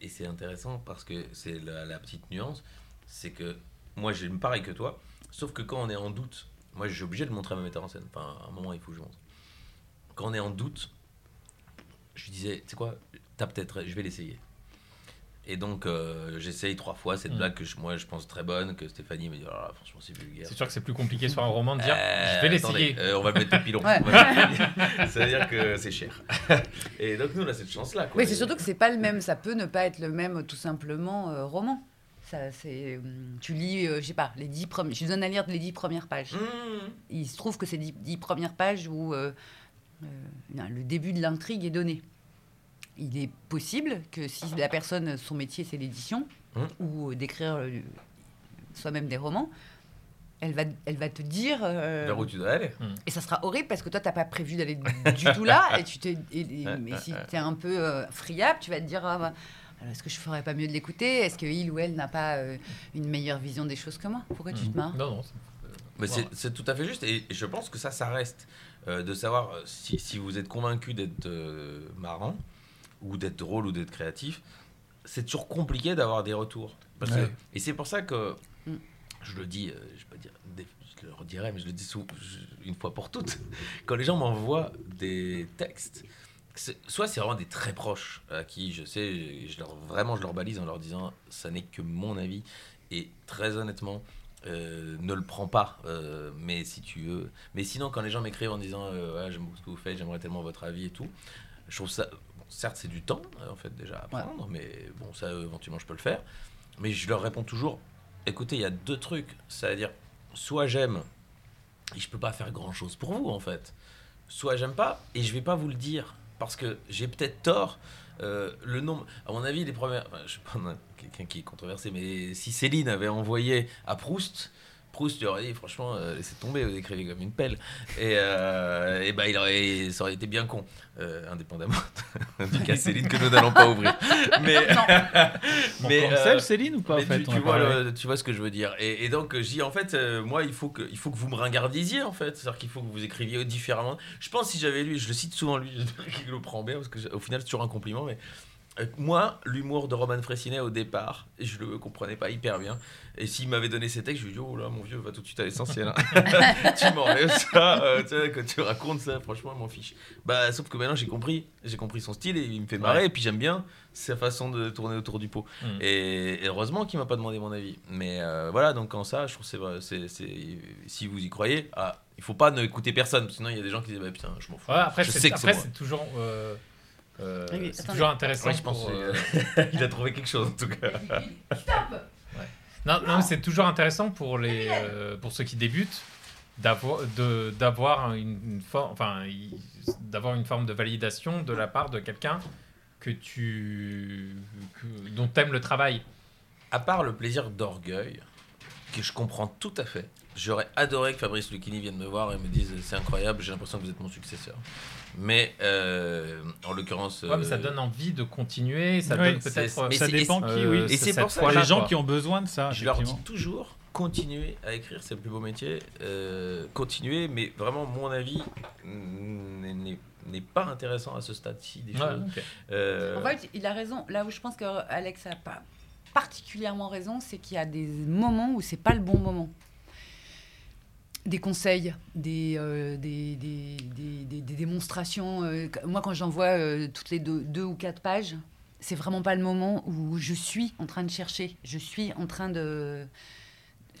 Et c'est intéressant parce que c'est la, la petite nuance, c'est que moi j'aime pareil que toi, sauf que quand on est en doute, moi je suis obligé de montrer à ma metteur en scène. Enfin, à un moment il faut que je montre. Quand on est en doute, je lui disais, tu sais quoi, t'as peut-être, je vais l'essayer. Et donc euh, j'essaye trois fois cette Mm. blague que je- moi je pense très bonne, que Stéphanie me dit, Ah, franchement c'est vulgaire. C'est sûr que c'est plus compliqué sur un roman de dire Euh, je vais l'essayer. euh, on va le mettre au pilon. Le (laughs) C'est-à-dire que c'est cher. Et donc nous on a cette chance-là. Oui, c'est surtout que c'est pas le même. Ça peut ne pas être le même, tout simplement, euh, roman. Ça, c'est, hum, tu lis, euh, je sais pas, les dix premières. Je donne à lire les dix premières pages. Mmh. Il se trouve que c'est dix, dix premières pages où euh, euh, non, le début de l'intrigue est donné. Il est possible que si la personne, son métier c'est l'édition Hum. ou euh, d'écrire euh, soi-même des romans, elle va, elle va te dire. euh, Vers où tu dois aller et ça sera horrible parce que toi, t'as pas prévu d'aller (laughs) du tout là. Et tu te, et- et- mais si tu es un peu euh, friable, tu vas te dire ah, bah, est-ce que je ferais pas mieux de l'écouter? Est-ce que il ou elle n'a pas euh, une meilleure vision des choses que moi? Pourquoi tu te marres? Non, non. c'est- Mais Voilà. c'est- c'est tout à fait juste. Et je pense que ça, ça reste euh, de savoir euh, si, si vous êtes convaincu d'être euh, marrant, ou d'être drôle, ou d'être créatif. C'est toujours compliqué d'avoir des retours. Parce que- Ouais. et c'est pour ça que Mm. je le dis, euh, je vais pas dire, des- je le redirai, mais je le dis je- une fois pour toutes. (laughs) Quand les gens m'envoient des textes, soit c'est vraiment des très proches à qui je sais, je leur, vraiment je leur balise en leur disant ça n'est que mon avis. Et très honnêtement, euh, ne le prends pas, euh, mais si tu veux. Mais sinon, quand les gens m'écrivent en disant euh, Ouais, j'aime beaucoup ce que vous faites, j'aimerais tellement votre avis et tout, je trouve ça. bon, certes, c'est du temps, en fait, déjà à prendre, mais bon, ça, éventuellement, je peux le faire. Mais je leur réponds toujours écoutez, il y a deux trucs. C'est-à-dire, soit j'aime, et je peux pas faire grand-chose pour vous, en fait. Soit j'aime pas, et je vais pas vous le dire, parce que j'ai peut-être tort. Euh, le nombre, à mon avis, les premières. enfin, je sais pas, quelqu'un qui est controversé, mais si Céline avait envoyé à Proust, Proust lui aurait dit franchement, euh, laissez tomber, vous écrivez comme une pelle. Et, euh, et ben, il aurait, ça aurait été bien con, euh, indépendamment du (laughs) cas Céline que nous n'allons pas ouvrir. Mais, On (laughs) mais, cancel euh, Céline ou pas en fait tu, on vois parlé. le- tu vois ce que je veux dire. Et, et donc, j'y en fait, euh, moi, il faut, que, il faut que vous me ringardisiez, en fait. C'est-à-dire qu'il faut que vous écriviez différemment. Je pense si j'avais lu, je le cite souvent lui, (laughs) qu'il le prend bien, parce qu'au final, c'est toujours un compliment, mais. Euh, moi, l'humour de Roman Fressinet au départ, je le comprenais pas hyper bien. Et s'il m'avait donné ces textes, je lui dis Oh là, mon vieux, va tout de suite à l'essentiel. hein. (laughs) (laughs) tu m'enlèves ça, euh, tu sais, quand tu racontes ça, franchement, je m'en fiche. Bah, sauf que maintenant, j'ai compris. J'ai compris son style et il me fait marrer. Ouais. Et puis, j'aime bien sa façon de tourner autour du pot. Mm. Et, et heureusement qu'il m'a pas demandé mon avis. Mais euh, voilà, donc en ça, je trouve que c'est si vous y croyez, ah, il faut pas ne écouter personne, sinon il y a des gens qui disent bah, putain, je m'en fous. Ouais, après, je c'est sais que après, c'est moi. c'est toujours. euh, euh, Oui, c'est toujours intéressant Ouais, je pense pour, que euh, (laughs) il a trouvé quelque chose en tout cas. Non, non, mais c'est toujours intéressant pour, les, euh, pour ceux qui débutent d'avoir de- d'avoir une, une forme enfin d'avoir une forme de validation de la part de quelqu'un que tu que- dont t'aimes le travail. À part le plaisir d'orgueil, que je comprends tout à fait, j'aurais adoré que Fabrice Lucchini vienne me voir et me dise c'est incroyable, j'ai l'impression que vous êtes mon successeur. Mais euh, en l'occurrence. Ouais, mais ça euh, donne envie de continuer ça Oui, donne c'est- peut-être mais ça c'est- dépend euh, qui, oui. et c'est pour ça les gens quoi. qui ont besoin de ça, Je leur dis toujours continuez à écrire, c'est le plus beau métier. Euh, continuez, mais vraiment, mon avis n'est- n'est n'est pas intéressant à ce stade-ci des Ouais, choses. Euh, En fait, il a raison. Là où je pense que Alex a pas particulièrement raison, c'est qu'il y a des moments où c'est pas le bon moment. Des conseils, des, euh, des, des, des- des- démonstrations. euh, moi, quand j'envoie euh, toutes les deux, deux ou quatre pages, c'est vraiment pas le moment où je suis en train de chercher. Je suis en train de.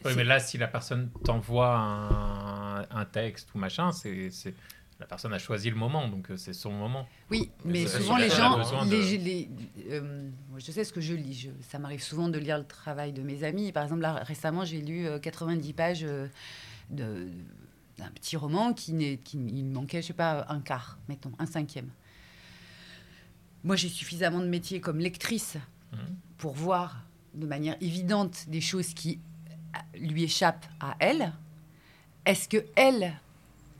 Oui, mais là, si la personne t'envoie un, un texte ou machin, c'est c'est- la personne a choisi le moment, donc euh, c'est son moment. Oui, Mais souvent les gens, de- les- les- euh, je sais ce que je lis. Je- ça m'arrive souvent de lire le travail de mes amis. Par exemple, là, récemment, j'ai lu euh, 90 pages d'un petit roman qui, qui il manquait, je sais pas, un quart, mettons, un cinquième. Moi, j'ai suffisamment de métier comme lectrice Mhm. pour voir de manière évidente des choses qui lui échappent à elle. Est-ce que elle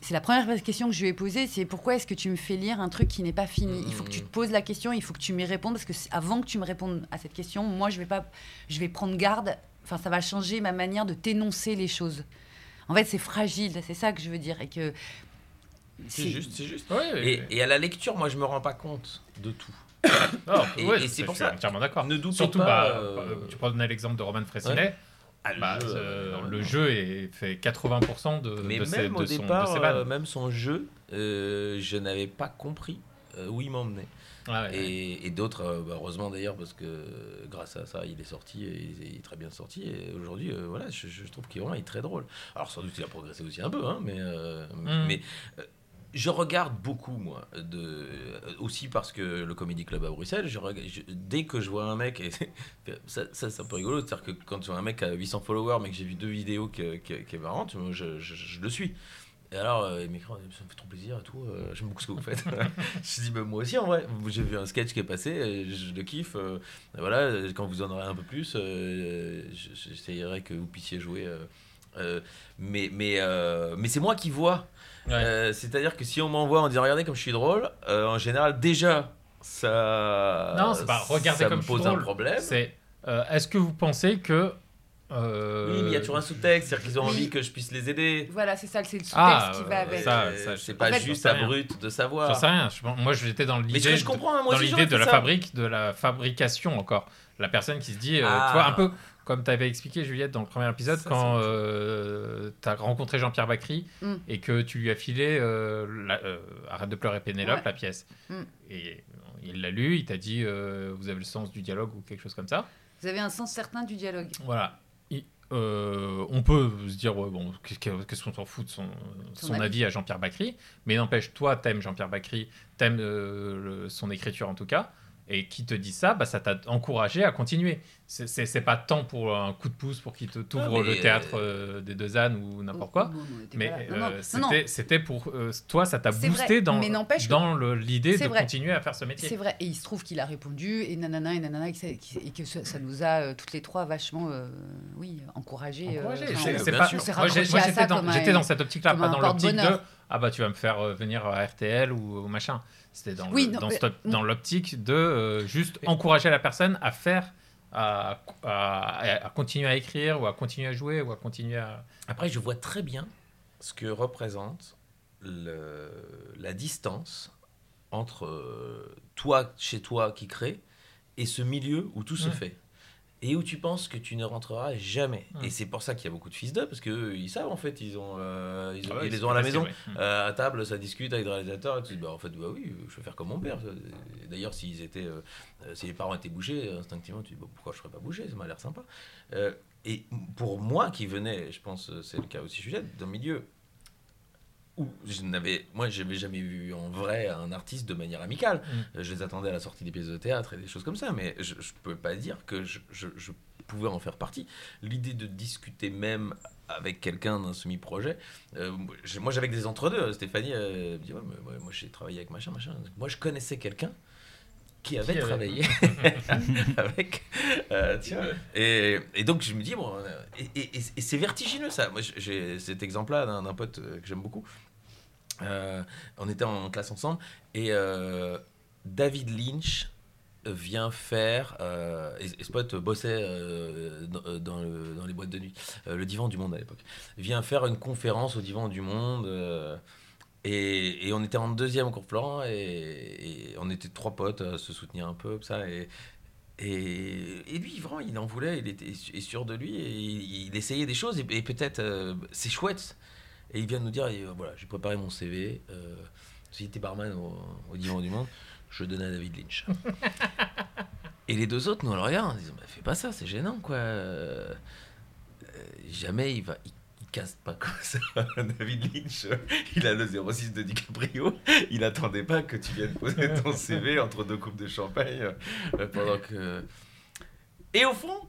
c'est la première question que je lui ai posée, c'est pourquoi est-ce que tu me fais lire un truc qui n'est pas fini? Il faut que tu te poses la question, il faut que tu m'y répondes parce que avant que tu me répondes à cette question, moi je vais pas, je vais prendre garde. Enfin, ça va changer ma manière de t'énoncer les choses. En fait, c'est fragile, c'est ça que je veux dire, et que c'est juste, c'est juste. Et, et à la lecture, moi, je me rends pas compte de tout. (coughs) et- et c'est pour je suis ça, entièrement d'accord. ne doutez Surtout, pas, bah, euh, bah, tu prenais l'exemple de Roman Frécinet. Ah, le bah, jeu, euh, euh, le jeu est fait 80% de, Mais de, même ses, au de son, départ, de ses vannes. euh, même son jeu, euh, je n'avais pas compris euh, où il m'emmenait. Ouais. Et, et d'autres, euh, bah, heureusement d'ailleurs, parce que grâce à ça, il est sorti et il est, très bien sorti. Et aujourd'hui, euh, voilà, je, je trouve qu'il est très drôle. Alors sans doute, il a progressé aussi un peu, hein, mais, euh, Mm. mais euh, je regarde beaucoup, moi, de, aussi parce que le Comedy Club à Bruxelles, je reg- je- dès que je vois un mec, (laughs) et ça, ça, c'est un peu rigolo, c'est-à-dire que quand je vois un mec à 800 followers, mais que j'ai vu deux vidéos qui, qui, qui est marrante, je- je le suis. Et alors, euh, il m'écrit, ça me fait trop plaisir et tout, euh, j'aime beaucoup ce que vous faites. (laughs) je dis, bah, moi aussi, en vrai, j'ai vu un sketch qui est passé, et je le kiffe. euh, et voilà, quand vous en aurez un peu plus, euh, je- j'essayerai que vous puissiez jouer. euh, euh, mais mais, euh, mais c'est moi qui vois. Ouais. Euh, C'est-à-dire que si on m'envoie en disant regardez comme je suis drôle, euh, en général déjà ça. Non, c'est pas regardez ça comme me je suis pose un problème. C'est euh, est-ce que vous pensez que euh, Oui, mais il y a toujours un sous-texte, c'est-à-dire qu'ils ont Oui. envie que je puisse les aider. voilà, c'est ça, c'est le sous-texte Ah, qui va avec. ça, Euh, ça, je- c'est en pas fait, juste brut de savoir. J'en sais rien. Je moi, j'étais dans l'idée je de- comprends, hein, dans l'idée de la ça. fabrique, de la fabrication encore. La personne qui se dit, euh, Ah. tu vois, un peu comme tu avais expliqué, Juliette, dans le premier épisode, Ça, quand c'est tu as rencontré Jean-Pierre Bacry Mm. et que tu lui as filé euh, la- euh, Arrête de pleurer Pénélope, Ouais. la pièce. Mm. Et il l'a lu, il t'a dit, euh, vous avez le sens du dialogue ou quelque chose comme ça. Vous avez un sens certain du dialogue. Voilà. Euh, on peut se dire, ouais, bon, qu'est-ce que- qu'est-ce qu'on s'en fout de son, avis. avis à Jean-Pierre Bacry, mais n'empêche, toi, t'aimes Jean-Pierre Bacry, t'aimes euh, son écriture en tout cas, et qui te dit ça, bah, ça t'a encouragé à continuer. C'est- pas tant pour un coup de pouce pour qu'il t'ouvre Ah, le théâtre euh, des deux ânes ou n'importe quoi. Non, non, Mais euh, c'était pour euh, toi, ça t'a boosté vrai, dans, l'idée de vrai. continuer à faire ce métier. C'est vrai, et il se trouve qu'il a répondu, et nanana, et nanana, et que ça, et que ça, ça nous a euh, toutes les trois vachement, euh, oui, encouragés. euh, Encouragé, moi, j'étais dans, cette optique-là, pas dans l'optique de ah bah tu vas me faire euh, venir à RTL ou machin. C'était dans, Oui, le- non, dans, mais- cette- dans l'optique de euh, juste encourager la personne à faire, à, à- à continuer à écrire ou à continuer à jouer ou à continuer à. Après, je vois très bien ce que représente le- la distance entre euh, toi, chez toi, qui crée, et ce milieu où tout se fait. Et où tu penses que tu ne rentreras jamais. Mm. Et c'est pour ça qu'il y a beaucoup de fils d'eux, parce qu'eux, ils savent, en fait, ils, ont, euh, ils, ont- Ah ouais, ils les ont à la maison. ouais. Mm. Euh, à table, ça discute avec le réalisateur, et tu dis, bah, en fait, bah oui, je vais faire comme mon père. D'ailleurs, s'ils étaient, euh, si les parents étaient bouchés, instinctivement, tu dis, bah, pourquoi je ne serais pas bouché Ça m'a l'air sympa. Et pour moi qui venais, je pense, c'est le cas aussi, Juliette, d'un milieu où je n'avais, moi, j'avais jamais vu en vrai un artiste de manière amicale. Mm. Euh, Je les attendais à la sortie des pièces de théâtre et des choses comme ça, mais je ne peux pas dire que je, je- je pouvais en faire partie. L'idée de discuter même avec quelqu'un d'un semi-projet, euh, moi j'avais des entre-deux. Stéphanie euh, me dit ouais, mais moi, moi, j'ai travaillé avec machin, machin. Moi je connaissais quelqu'un qui avait travaillé (laughs) avec. euh, vois. et, et donc je me dis, bon, euh, et, et- c'est vertigineux ça. Moi j'ai- cet exemple-là d'un d'un pote euh, que j'aime beaucoup. Euh, on était en classe ensemble et euh, David Lynch vient faire, euh, et, pote bossait dans, dans le- dans les boîtes de nuit, le Divan du Monde à l'époque, vient faire une conférence au Divan du Monde. Et, et on était en deuxième cours Florent et, et on était trois potes à se soutenir un peu, ça. Et, et, et lui, vraiment, il en voulait, il était est sûr de lui et il, il essayait des choses et, peut-être euh, c'est chouette. Et il vient de nous dire euh, voilà, j'ai préparé mon CV, euh, si j'étais barman au, au Divan du Monde, je donnais à David Lynch. (laughs) et les deux autres nous on le regardent en disant bah, fais pas ça, c'est gênant quoi. Euh, jamais il va. Il casse pas comme ça. (laughs) David Lynch, il a le 06 de DiCaprio. Il attendait pas que tu viennes poser ton CV entre deux coupes de champagne euh, pendant que. Et au fond,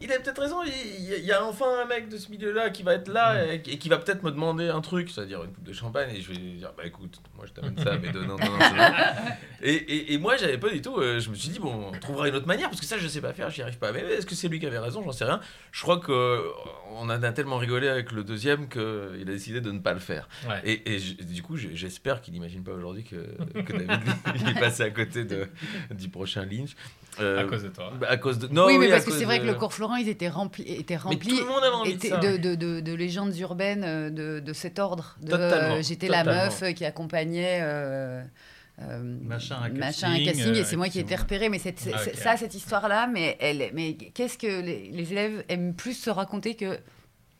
il a peut-être raison. Il il y, a- enfin un mec de ce milieu-là qui va être là et, et qui va peut-être me demander un truc, c'est-à-dire une coupe de champagne. Et je vais lui dire Bah écoute, moi je t'amène ça, mais de, non, non, non. (laughs) Et, et, et moi, j'avais pas du tout. euh, je me suis dit, bon, on trouvera une autre manière, parce que ça, je sais pas faire, j'y arrive pas. Mais est-ce que c'est lui qui avait raison? J'en sais rien. Je crois que euh, a tellement rigolé avec le deuxième qu'il a décidé de ne pas le faire. Ouais. Et, et du coup, j'espère qu'il n'imagine pas aujourd'hui que, que David il est passé à côté de, du prochain Lynch. Euh, À cause de toi. bah, à cause de. Non, oui, mais à parce que c'est vrai de- que le cours Florent, ils étaient remplis, étaient remplis tout le monde avait envie de étaient ça. de, de, de- de légendes urbaines euh, de, de cet ordre. Euh, J'étais la meuf qui accompagnait. euh, euh, Machin, un machin, casting, casting, et c'est moi qui ai été repérée. Mais c'est c'est- Ah, ça, cette histoire-là, mais, elle, mais qu'est-ce que les, les élèves aiment plus se raconter que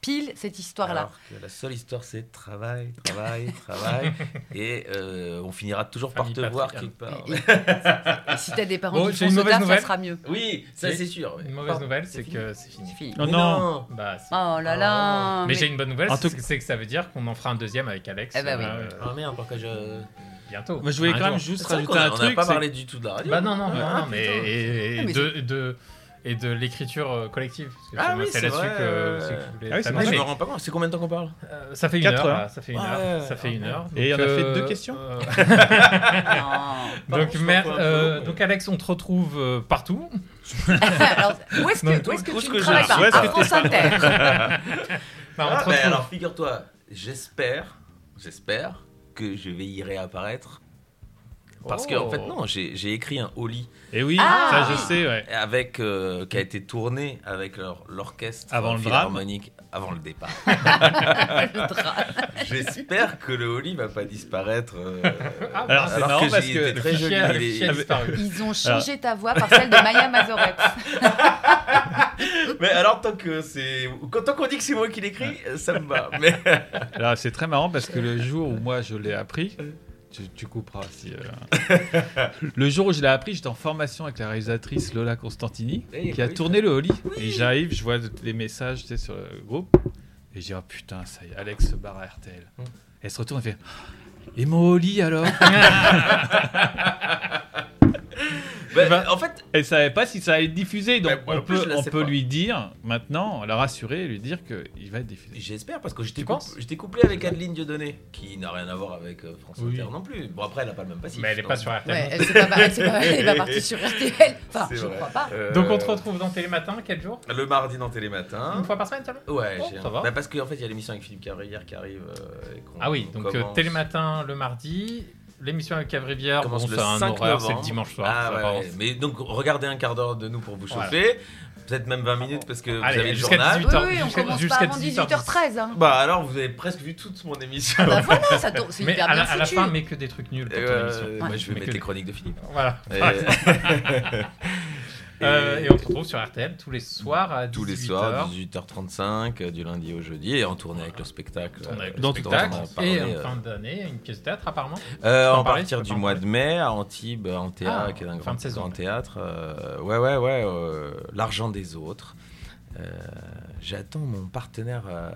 pile cette histoire-là la seule histoire, c'est travail, travail, (laughs) travail. et euh, on finira toujours par Famille te voir quelque part. Et, et si t'as des parents Bon, qui font ce taf, ça sera mieux. Oui, ça c'est sûr. Une mauvaise Pardon, nouvelle, c'est que c'est fini. Fini. Oh non. Bah. Oh là là mais j'ai une bonne nouvelle, En c'est que ça veut dire qu'on en fera un deuxième avec Alex Eh bah oui. euh, Ah merde, pour que je. bientôt. Moi, je voulais quand même juste rajouter a- un on truc. n'a pas parlé du tout de la radio. Bah non, non, non, Ah, non, mais, putain. et, et Ah, mais de, de- et de l'écriture euh, collective. Parce que Ah oui, c'est là-dessus que, euh, c'est que je voulais Ah oui, je me rends pas compte. C'est combien de temps qu'on parle? Euh, ça fait une heure. là, Ça fait une Ouais, heure. Ça fait ah, une heure. Et Donc, on a fait euh, deux questions? euh, Non. (laughs) (laughs) donc, je mer- euh, donc Alex, on te retrouve euh, partout. (laughs) Alors, où est-ce que, Donc, où est-ce que tu que travailles je- pas? Où est-ce À que France Inter. Alors figure-toi, j'espère, j'espère que je vais y réapparaître. Parce que Oh. en fait non, j'ai écrit un Oli Et oui, Ah, ça je oui. sais, ouais. avec euh, qui a été tourné avec leur- l'orchestre Avant le drame. philharmonique avant le départ. (laughs) J'espère que le Oli va pas disparaître. euh, Ah, Alors, c'est marrant que parce que très joli. il est-. Ils ont changé ta voix par celle de Maya Mazoret. (laughs) Mais alors tant que c'est tant qu'on dit que c'est moi qui l'écris, ça me va. Mais Alors c'est très marrant parce que le jour où moi je l'ai appris, tu, tu couperas si. euh, (laughs) le jour où je l'ai appris, j'étais en formation avec la réalisatrice Lola Constantini Eh, qui a oui, tourné le Holly. Et j'arrive, je vois les messages tu sais, sur le groupe et je dis oh putain ça y est, Alex se barre à RTL. Hum. Elle se retourne et fait et mon Holly alors? (laughs) (laughs) bah, ben, en fait, Elle savait pas si ça allait être diffusé donc Bah, on plus, peut, on lui dire maintenant, la rassurer, lui dire qu'il va être diffusé. j'espère parce que j'étais couplé avec Adeline Dieudonné qui n'a rien à voir avec euh, France Oui. Inter non plus. Bon après elle a pas le même passif. Mais elle est pas sur RTL. Ouais, elle s'est pas, (laughs) partie sur RTL. Enfin, je vrai. crois pas. Euh, Donc on te retrouve dans Télématin, quel jour le mardi dans Télématin. Une fois par semaine seulement Ouais, Oh, j'ai ça va. Bah, parce qu'en fait il y a l'émission avec Philippe Cavrière qui arrive. euh, et qu'on- Ah oui, on donc euh, Télématin le mardi, l'émission avec Cavrivière, bon, commence le c'est un 5 horaire, c'est le novembre. dimanche soir. Ah ouais, ouais. Mais donc regardez un quart d'heure de nous pour vous Voilà. chauffer. Peut-être même 20 minutes parce que vous Allez, avez le jusqu'à journal. 18 Oui, oui, on jusqu'à- commence pas jusqu'à avant 18h13. Hein. Bah alors vous avez presque vu toute mon émission. Bah voilà, ça tourne- c'est (laughs) Mais hyper à bien la, à la foutu. fin, mais que des trucs nuls pour Et, ton euh, émission. moi je vais Mais mettre que les chroniques de Philippe. Voilà. Et- (laughs) (laughs) Euh, et on se retrouve sur RTL tous les soirs à 18h. Tous les soirs, 18h35, euh, du lundi au jeudi, et en tournée avec le spectacle. On a euh, avec le le spectacle parlé, et en euh, fin d'année, une pièce de théâtre apparemment. euh, en en parler, partir du en mois de mai à Antibes, en théâtre, Ah, qui est un fin grand, de saison. grand théâtre. euh, ouais, ouais, ouais. euh, L'argent des autres. Euh, J'attends mon partenaire euh,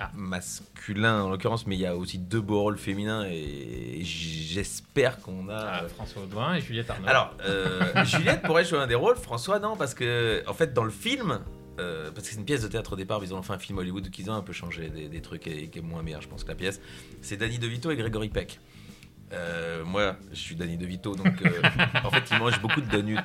Ah. masculin en l'occurrence, mais il y a aussi deux beaux rôles féminins et j'espère qu'on a. Ah, François Audouin et Juliette Arnaud. Alors, euh, (laughs) Juliette pourrait jouer un des rôles, François non, parce que en fait dans le film, euh, parce que c'est une pièce de théâtre au départ, mais ils ont fait un film Hollywood qu'ils ont un peu changé des, des trucs et, qui est moins meilleur, je pense que la pièce. C'est Danny DeVito et Grégory Peck. Euh, moi, je suis Danny DeVito, donc euh, (laughs) en fait, il mange beaucoup de donuts.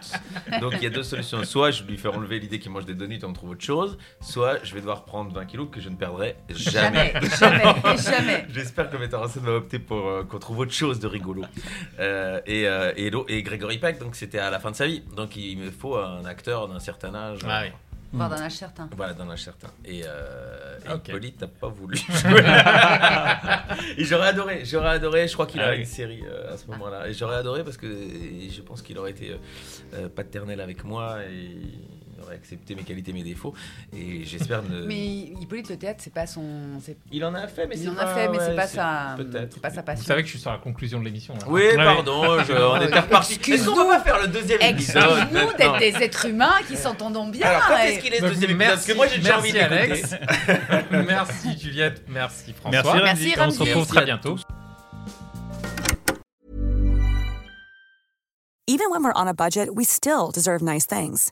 Donc il y a deux solutions. Soit je lui fais enlever l'idée qu'il mange des donuts et on trouve autre chose, soit je vais devoir prendre 20 kilos que je ne perdrai jamais. Jamais, jamais, (laughs) jamais. J'espère que le metteur en scène va opter pour euh, qu'on trouve autre chose de rigolo. Euh, et, euh, et, et Grégory Peck, donc c'était à la fin de sa vie. Donc il me faut un acteur d'un certain âge. Ah euh, oui. Voir d'un âge certain. Voilà, d'un âge certain. Et, euh, et. Hippolyte n'a pas voulu jouer. (laughs) et j'aurais adoré, j'aurais adoré. Je crois qu'il Ah a oui. une série euh, à ce moment-là. Et j'aurais adoré parce que je pense qu'il aurait été euh, euh, paternel avec moi et il aurait accepté mes qualités, mes défauts. Et j'espère ne. (laughs) Mais Hippolyte, le théâtre, c'est pas son. c'est- Il en a fait, mais Il c'est en pas. a fait, mais c'est pas sa. Peut-être. C'est pas sa Vous passion. savez que je suis sur la conclusion de l'émission. là. Oui, Ouais. pardon, je- (laughs) on était reparti. Est-ce qu'on va pas faire le deuxième épisode Excuse-nous d'être des êtres humains qui s'entendons bien. Alors, quand et- est-ce qu'il est ce Donc, deuxième épisode? Parce merci, que moi j'ai déjà envie. Alex, (laughs) merci Juliette, merci François. Merci, On se retrouve très bientôt. Even when we're on a budget, we still deserve nice things.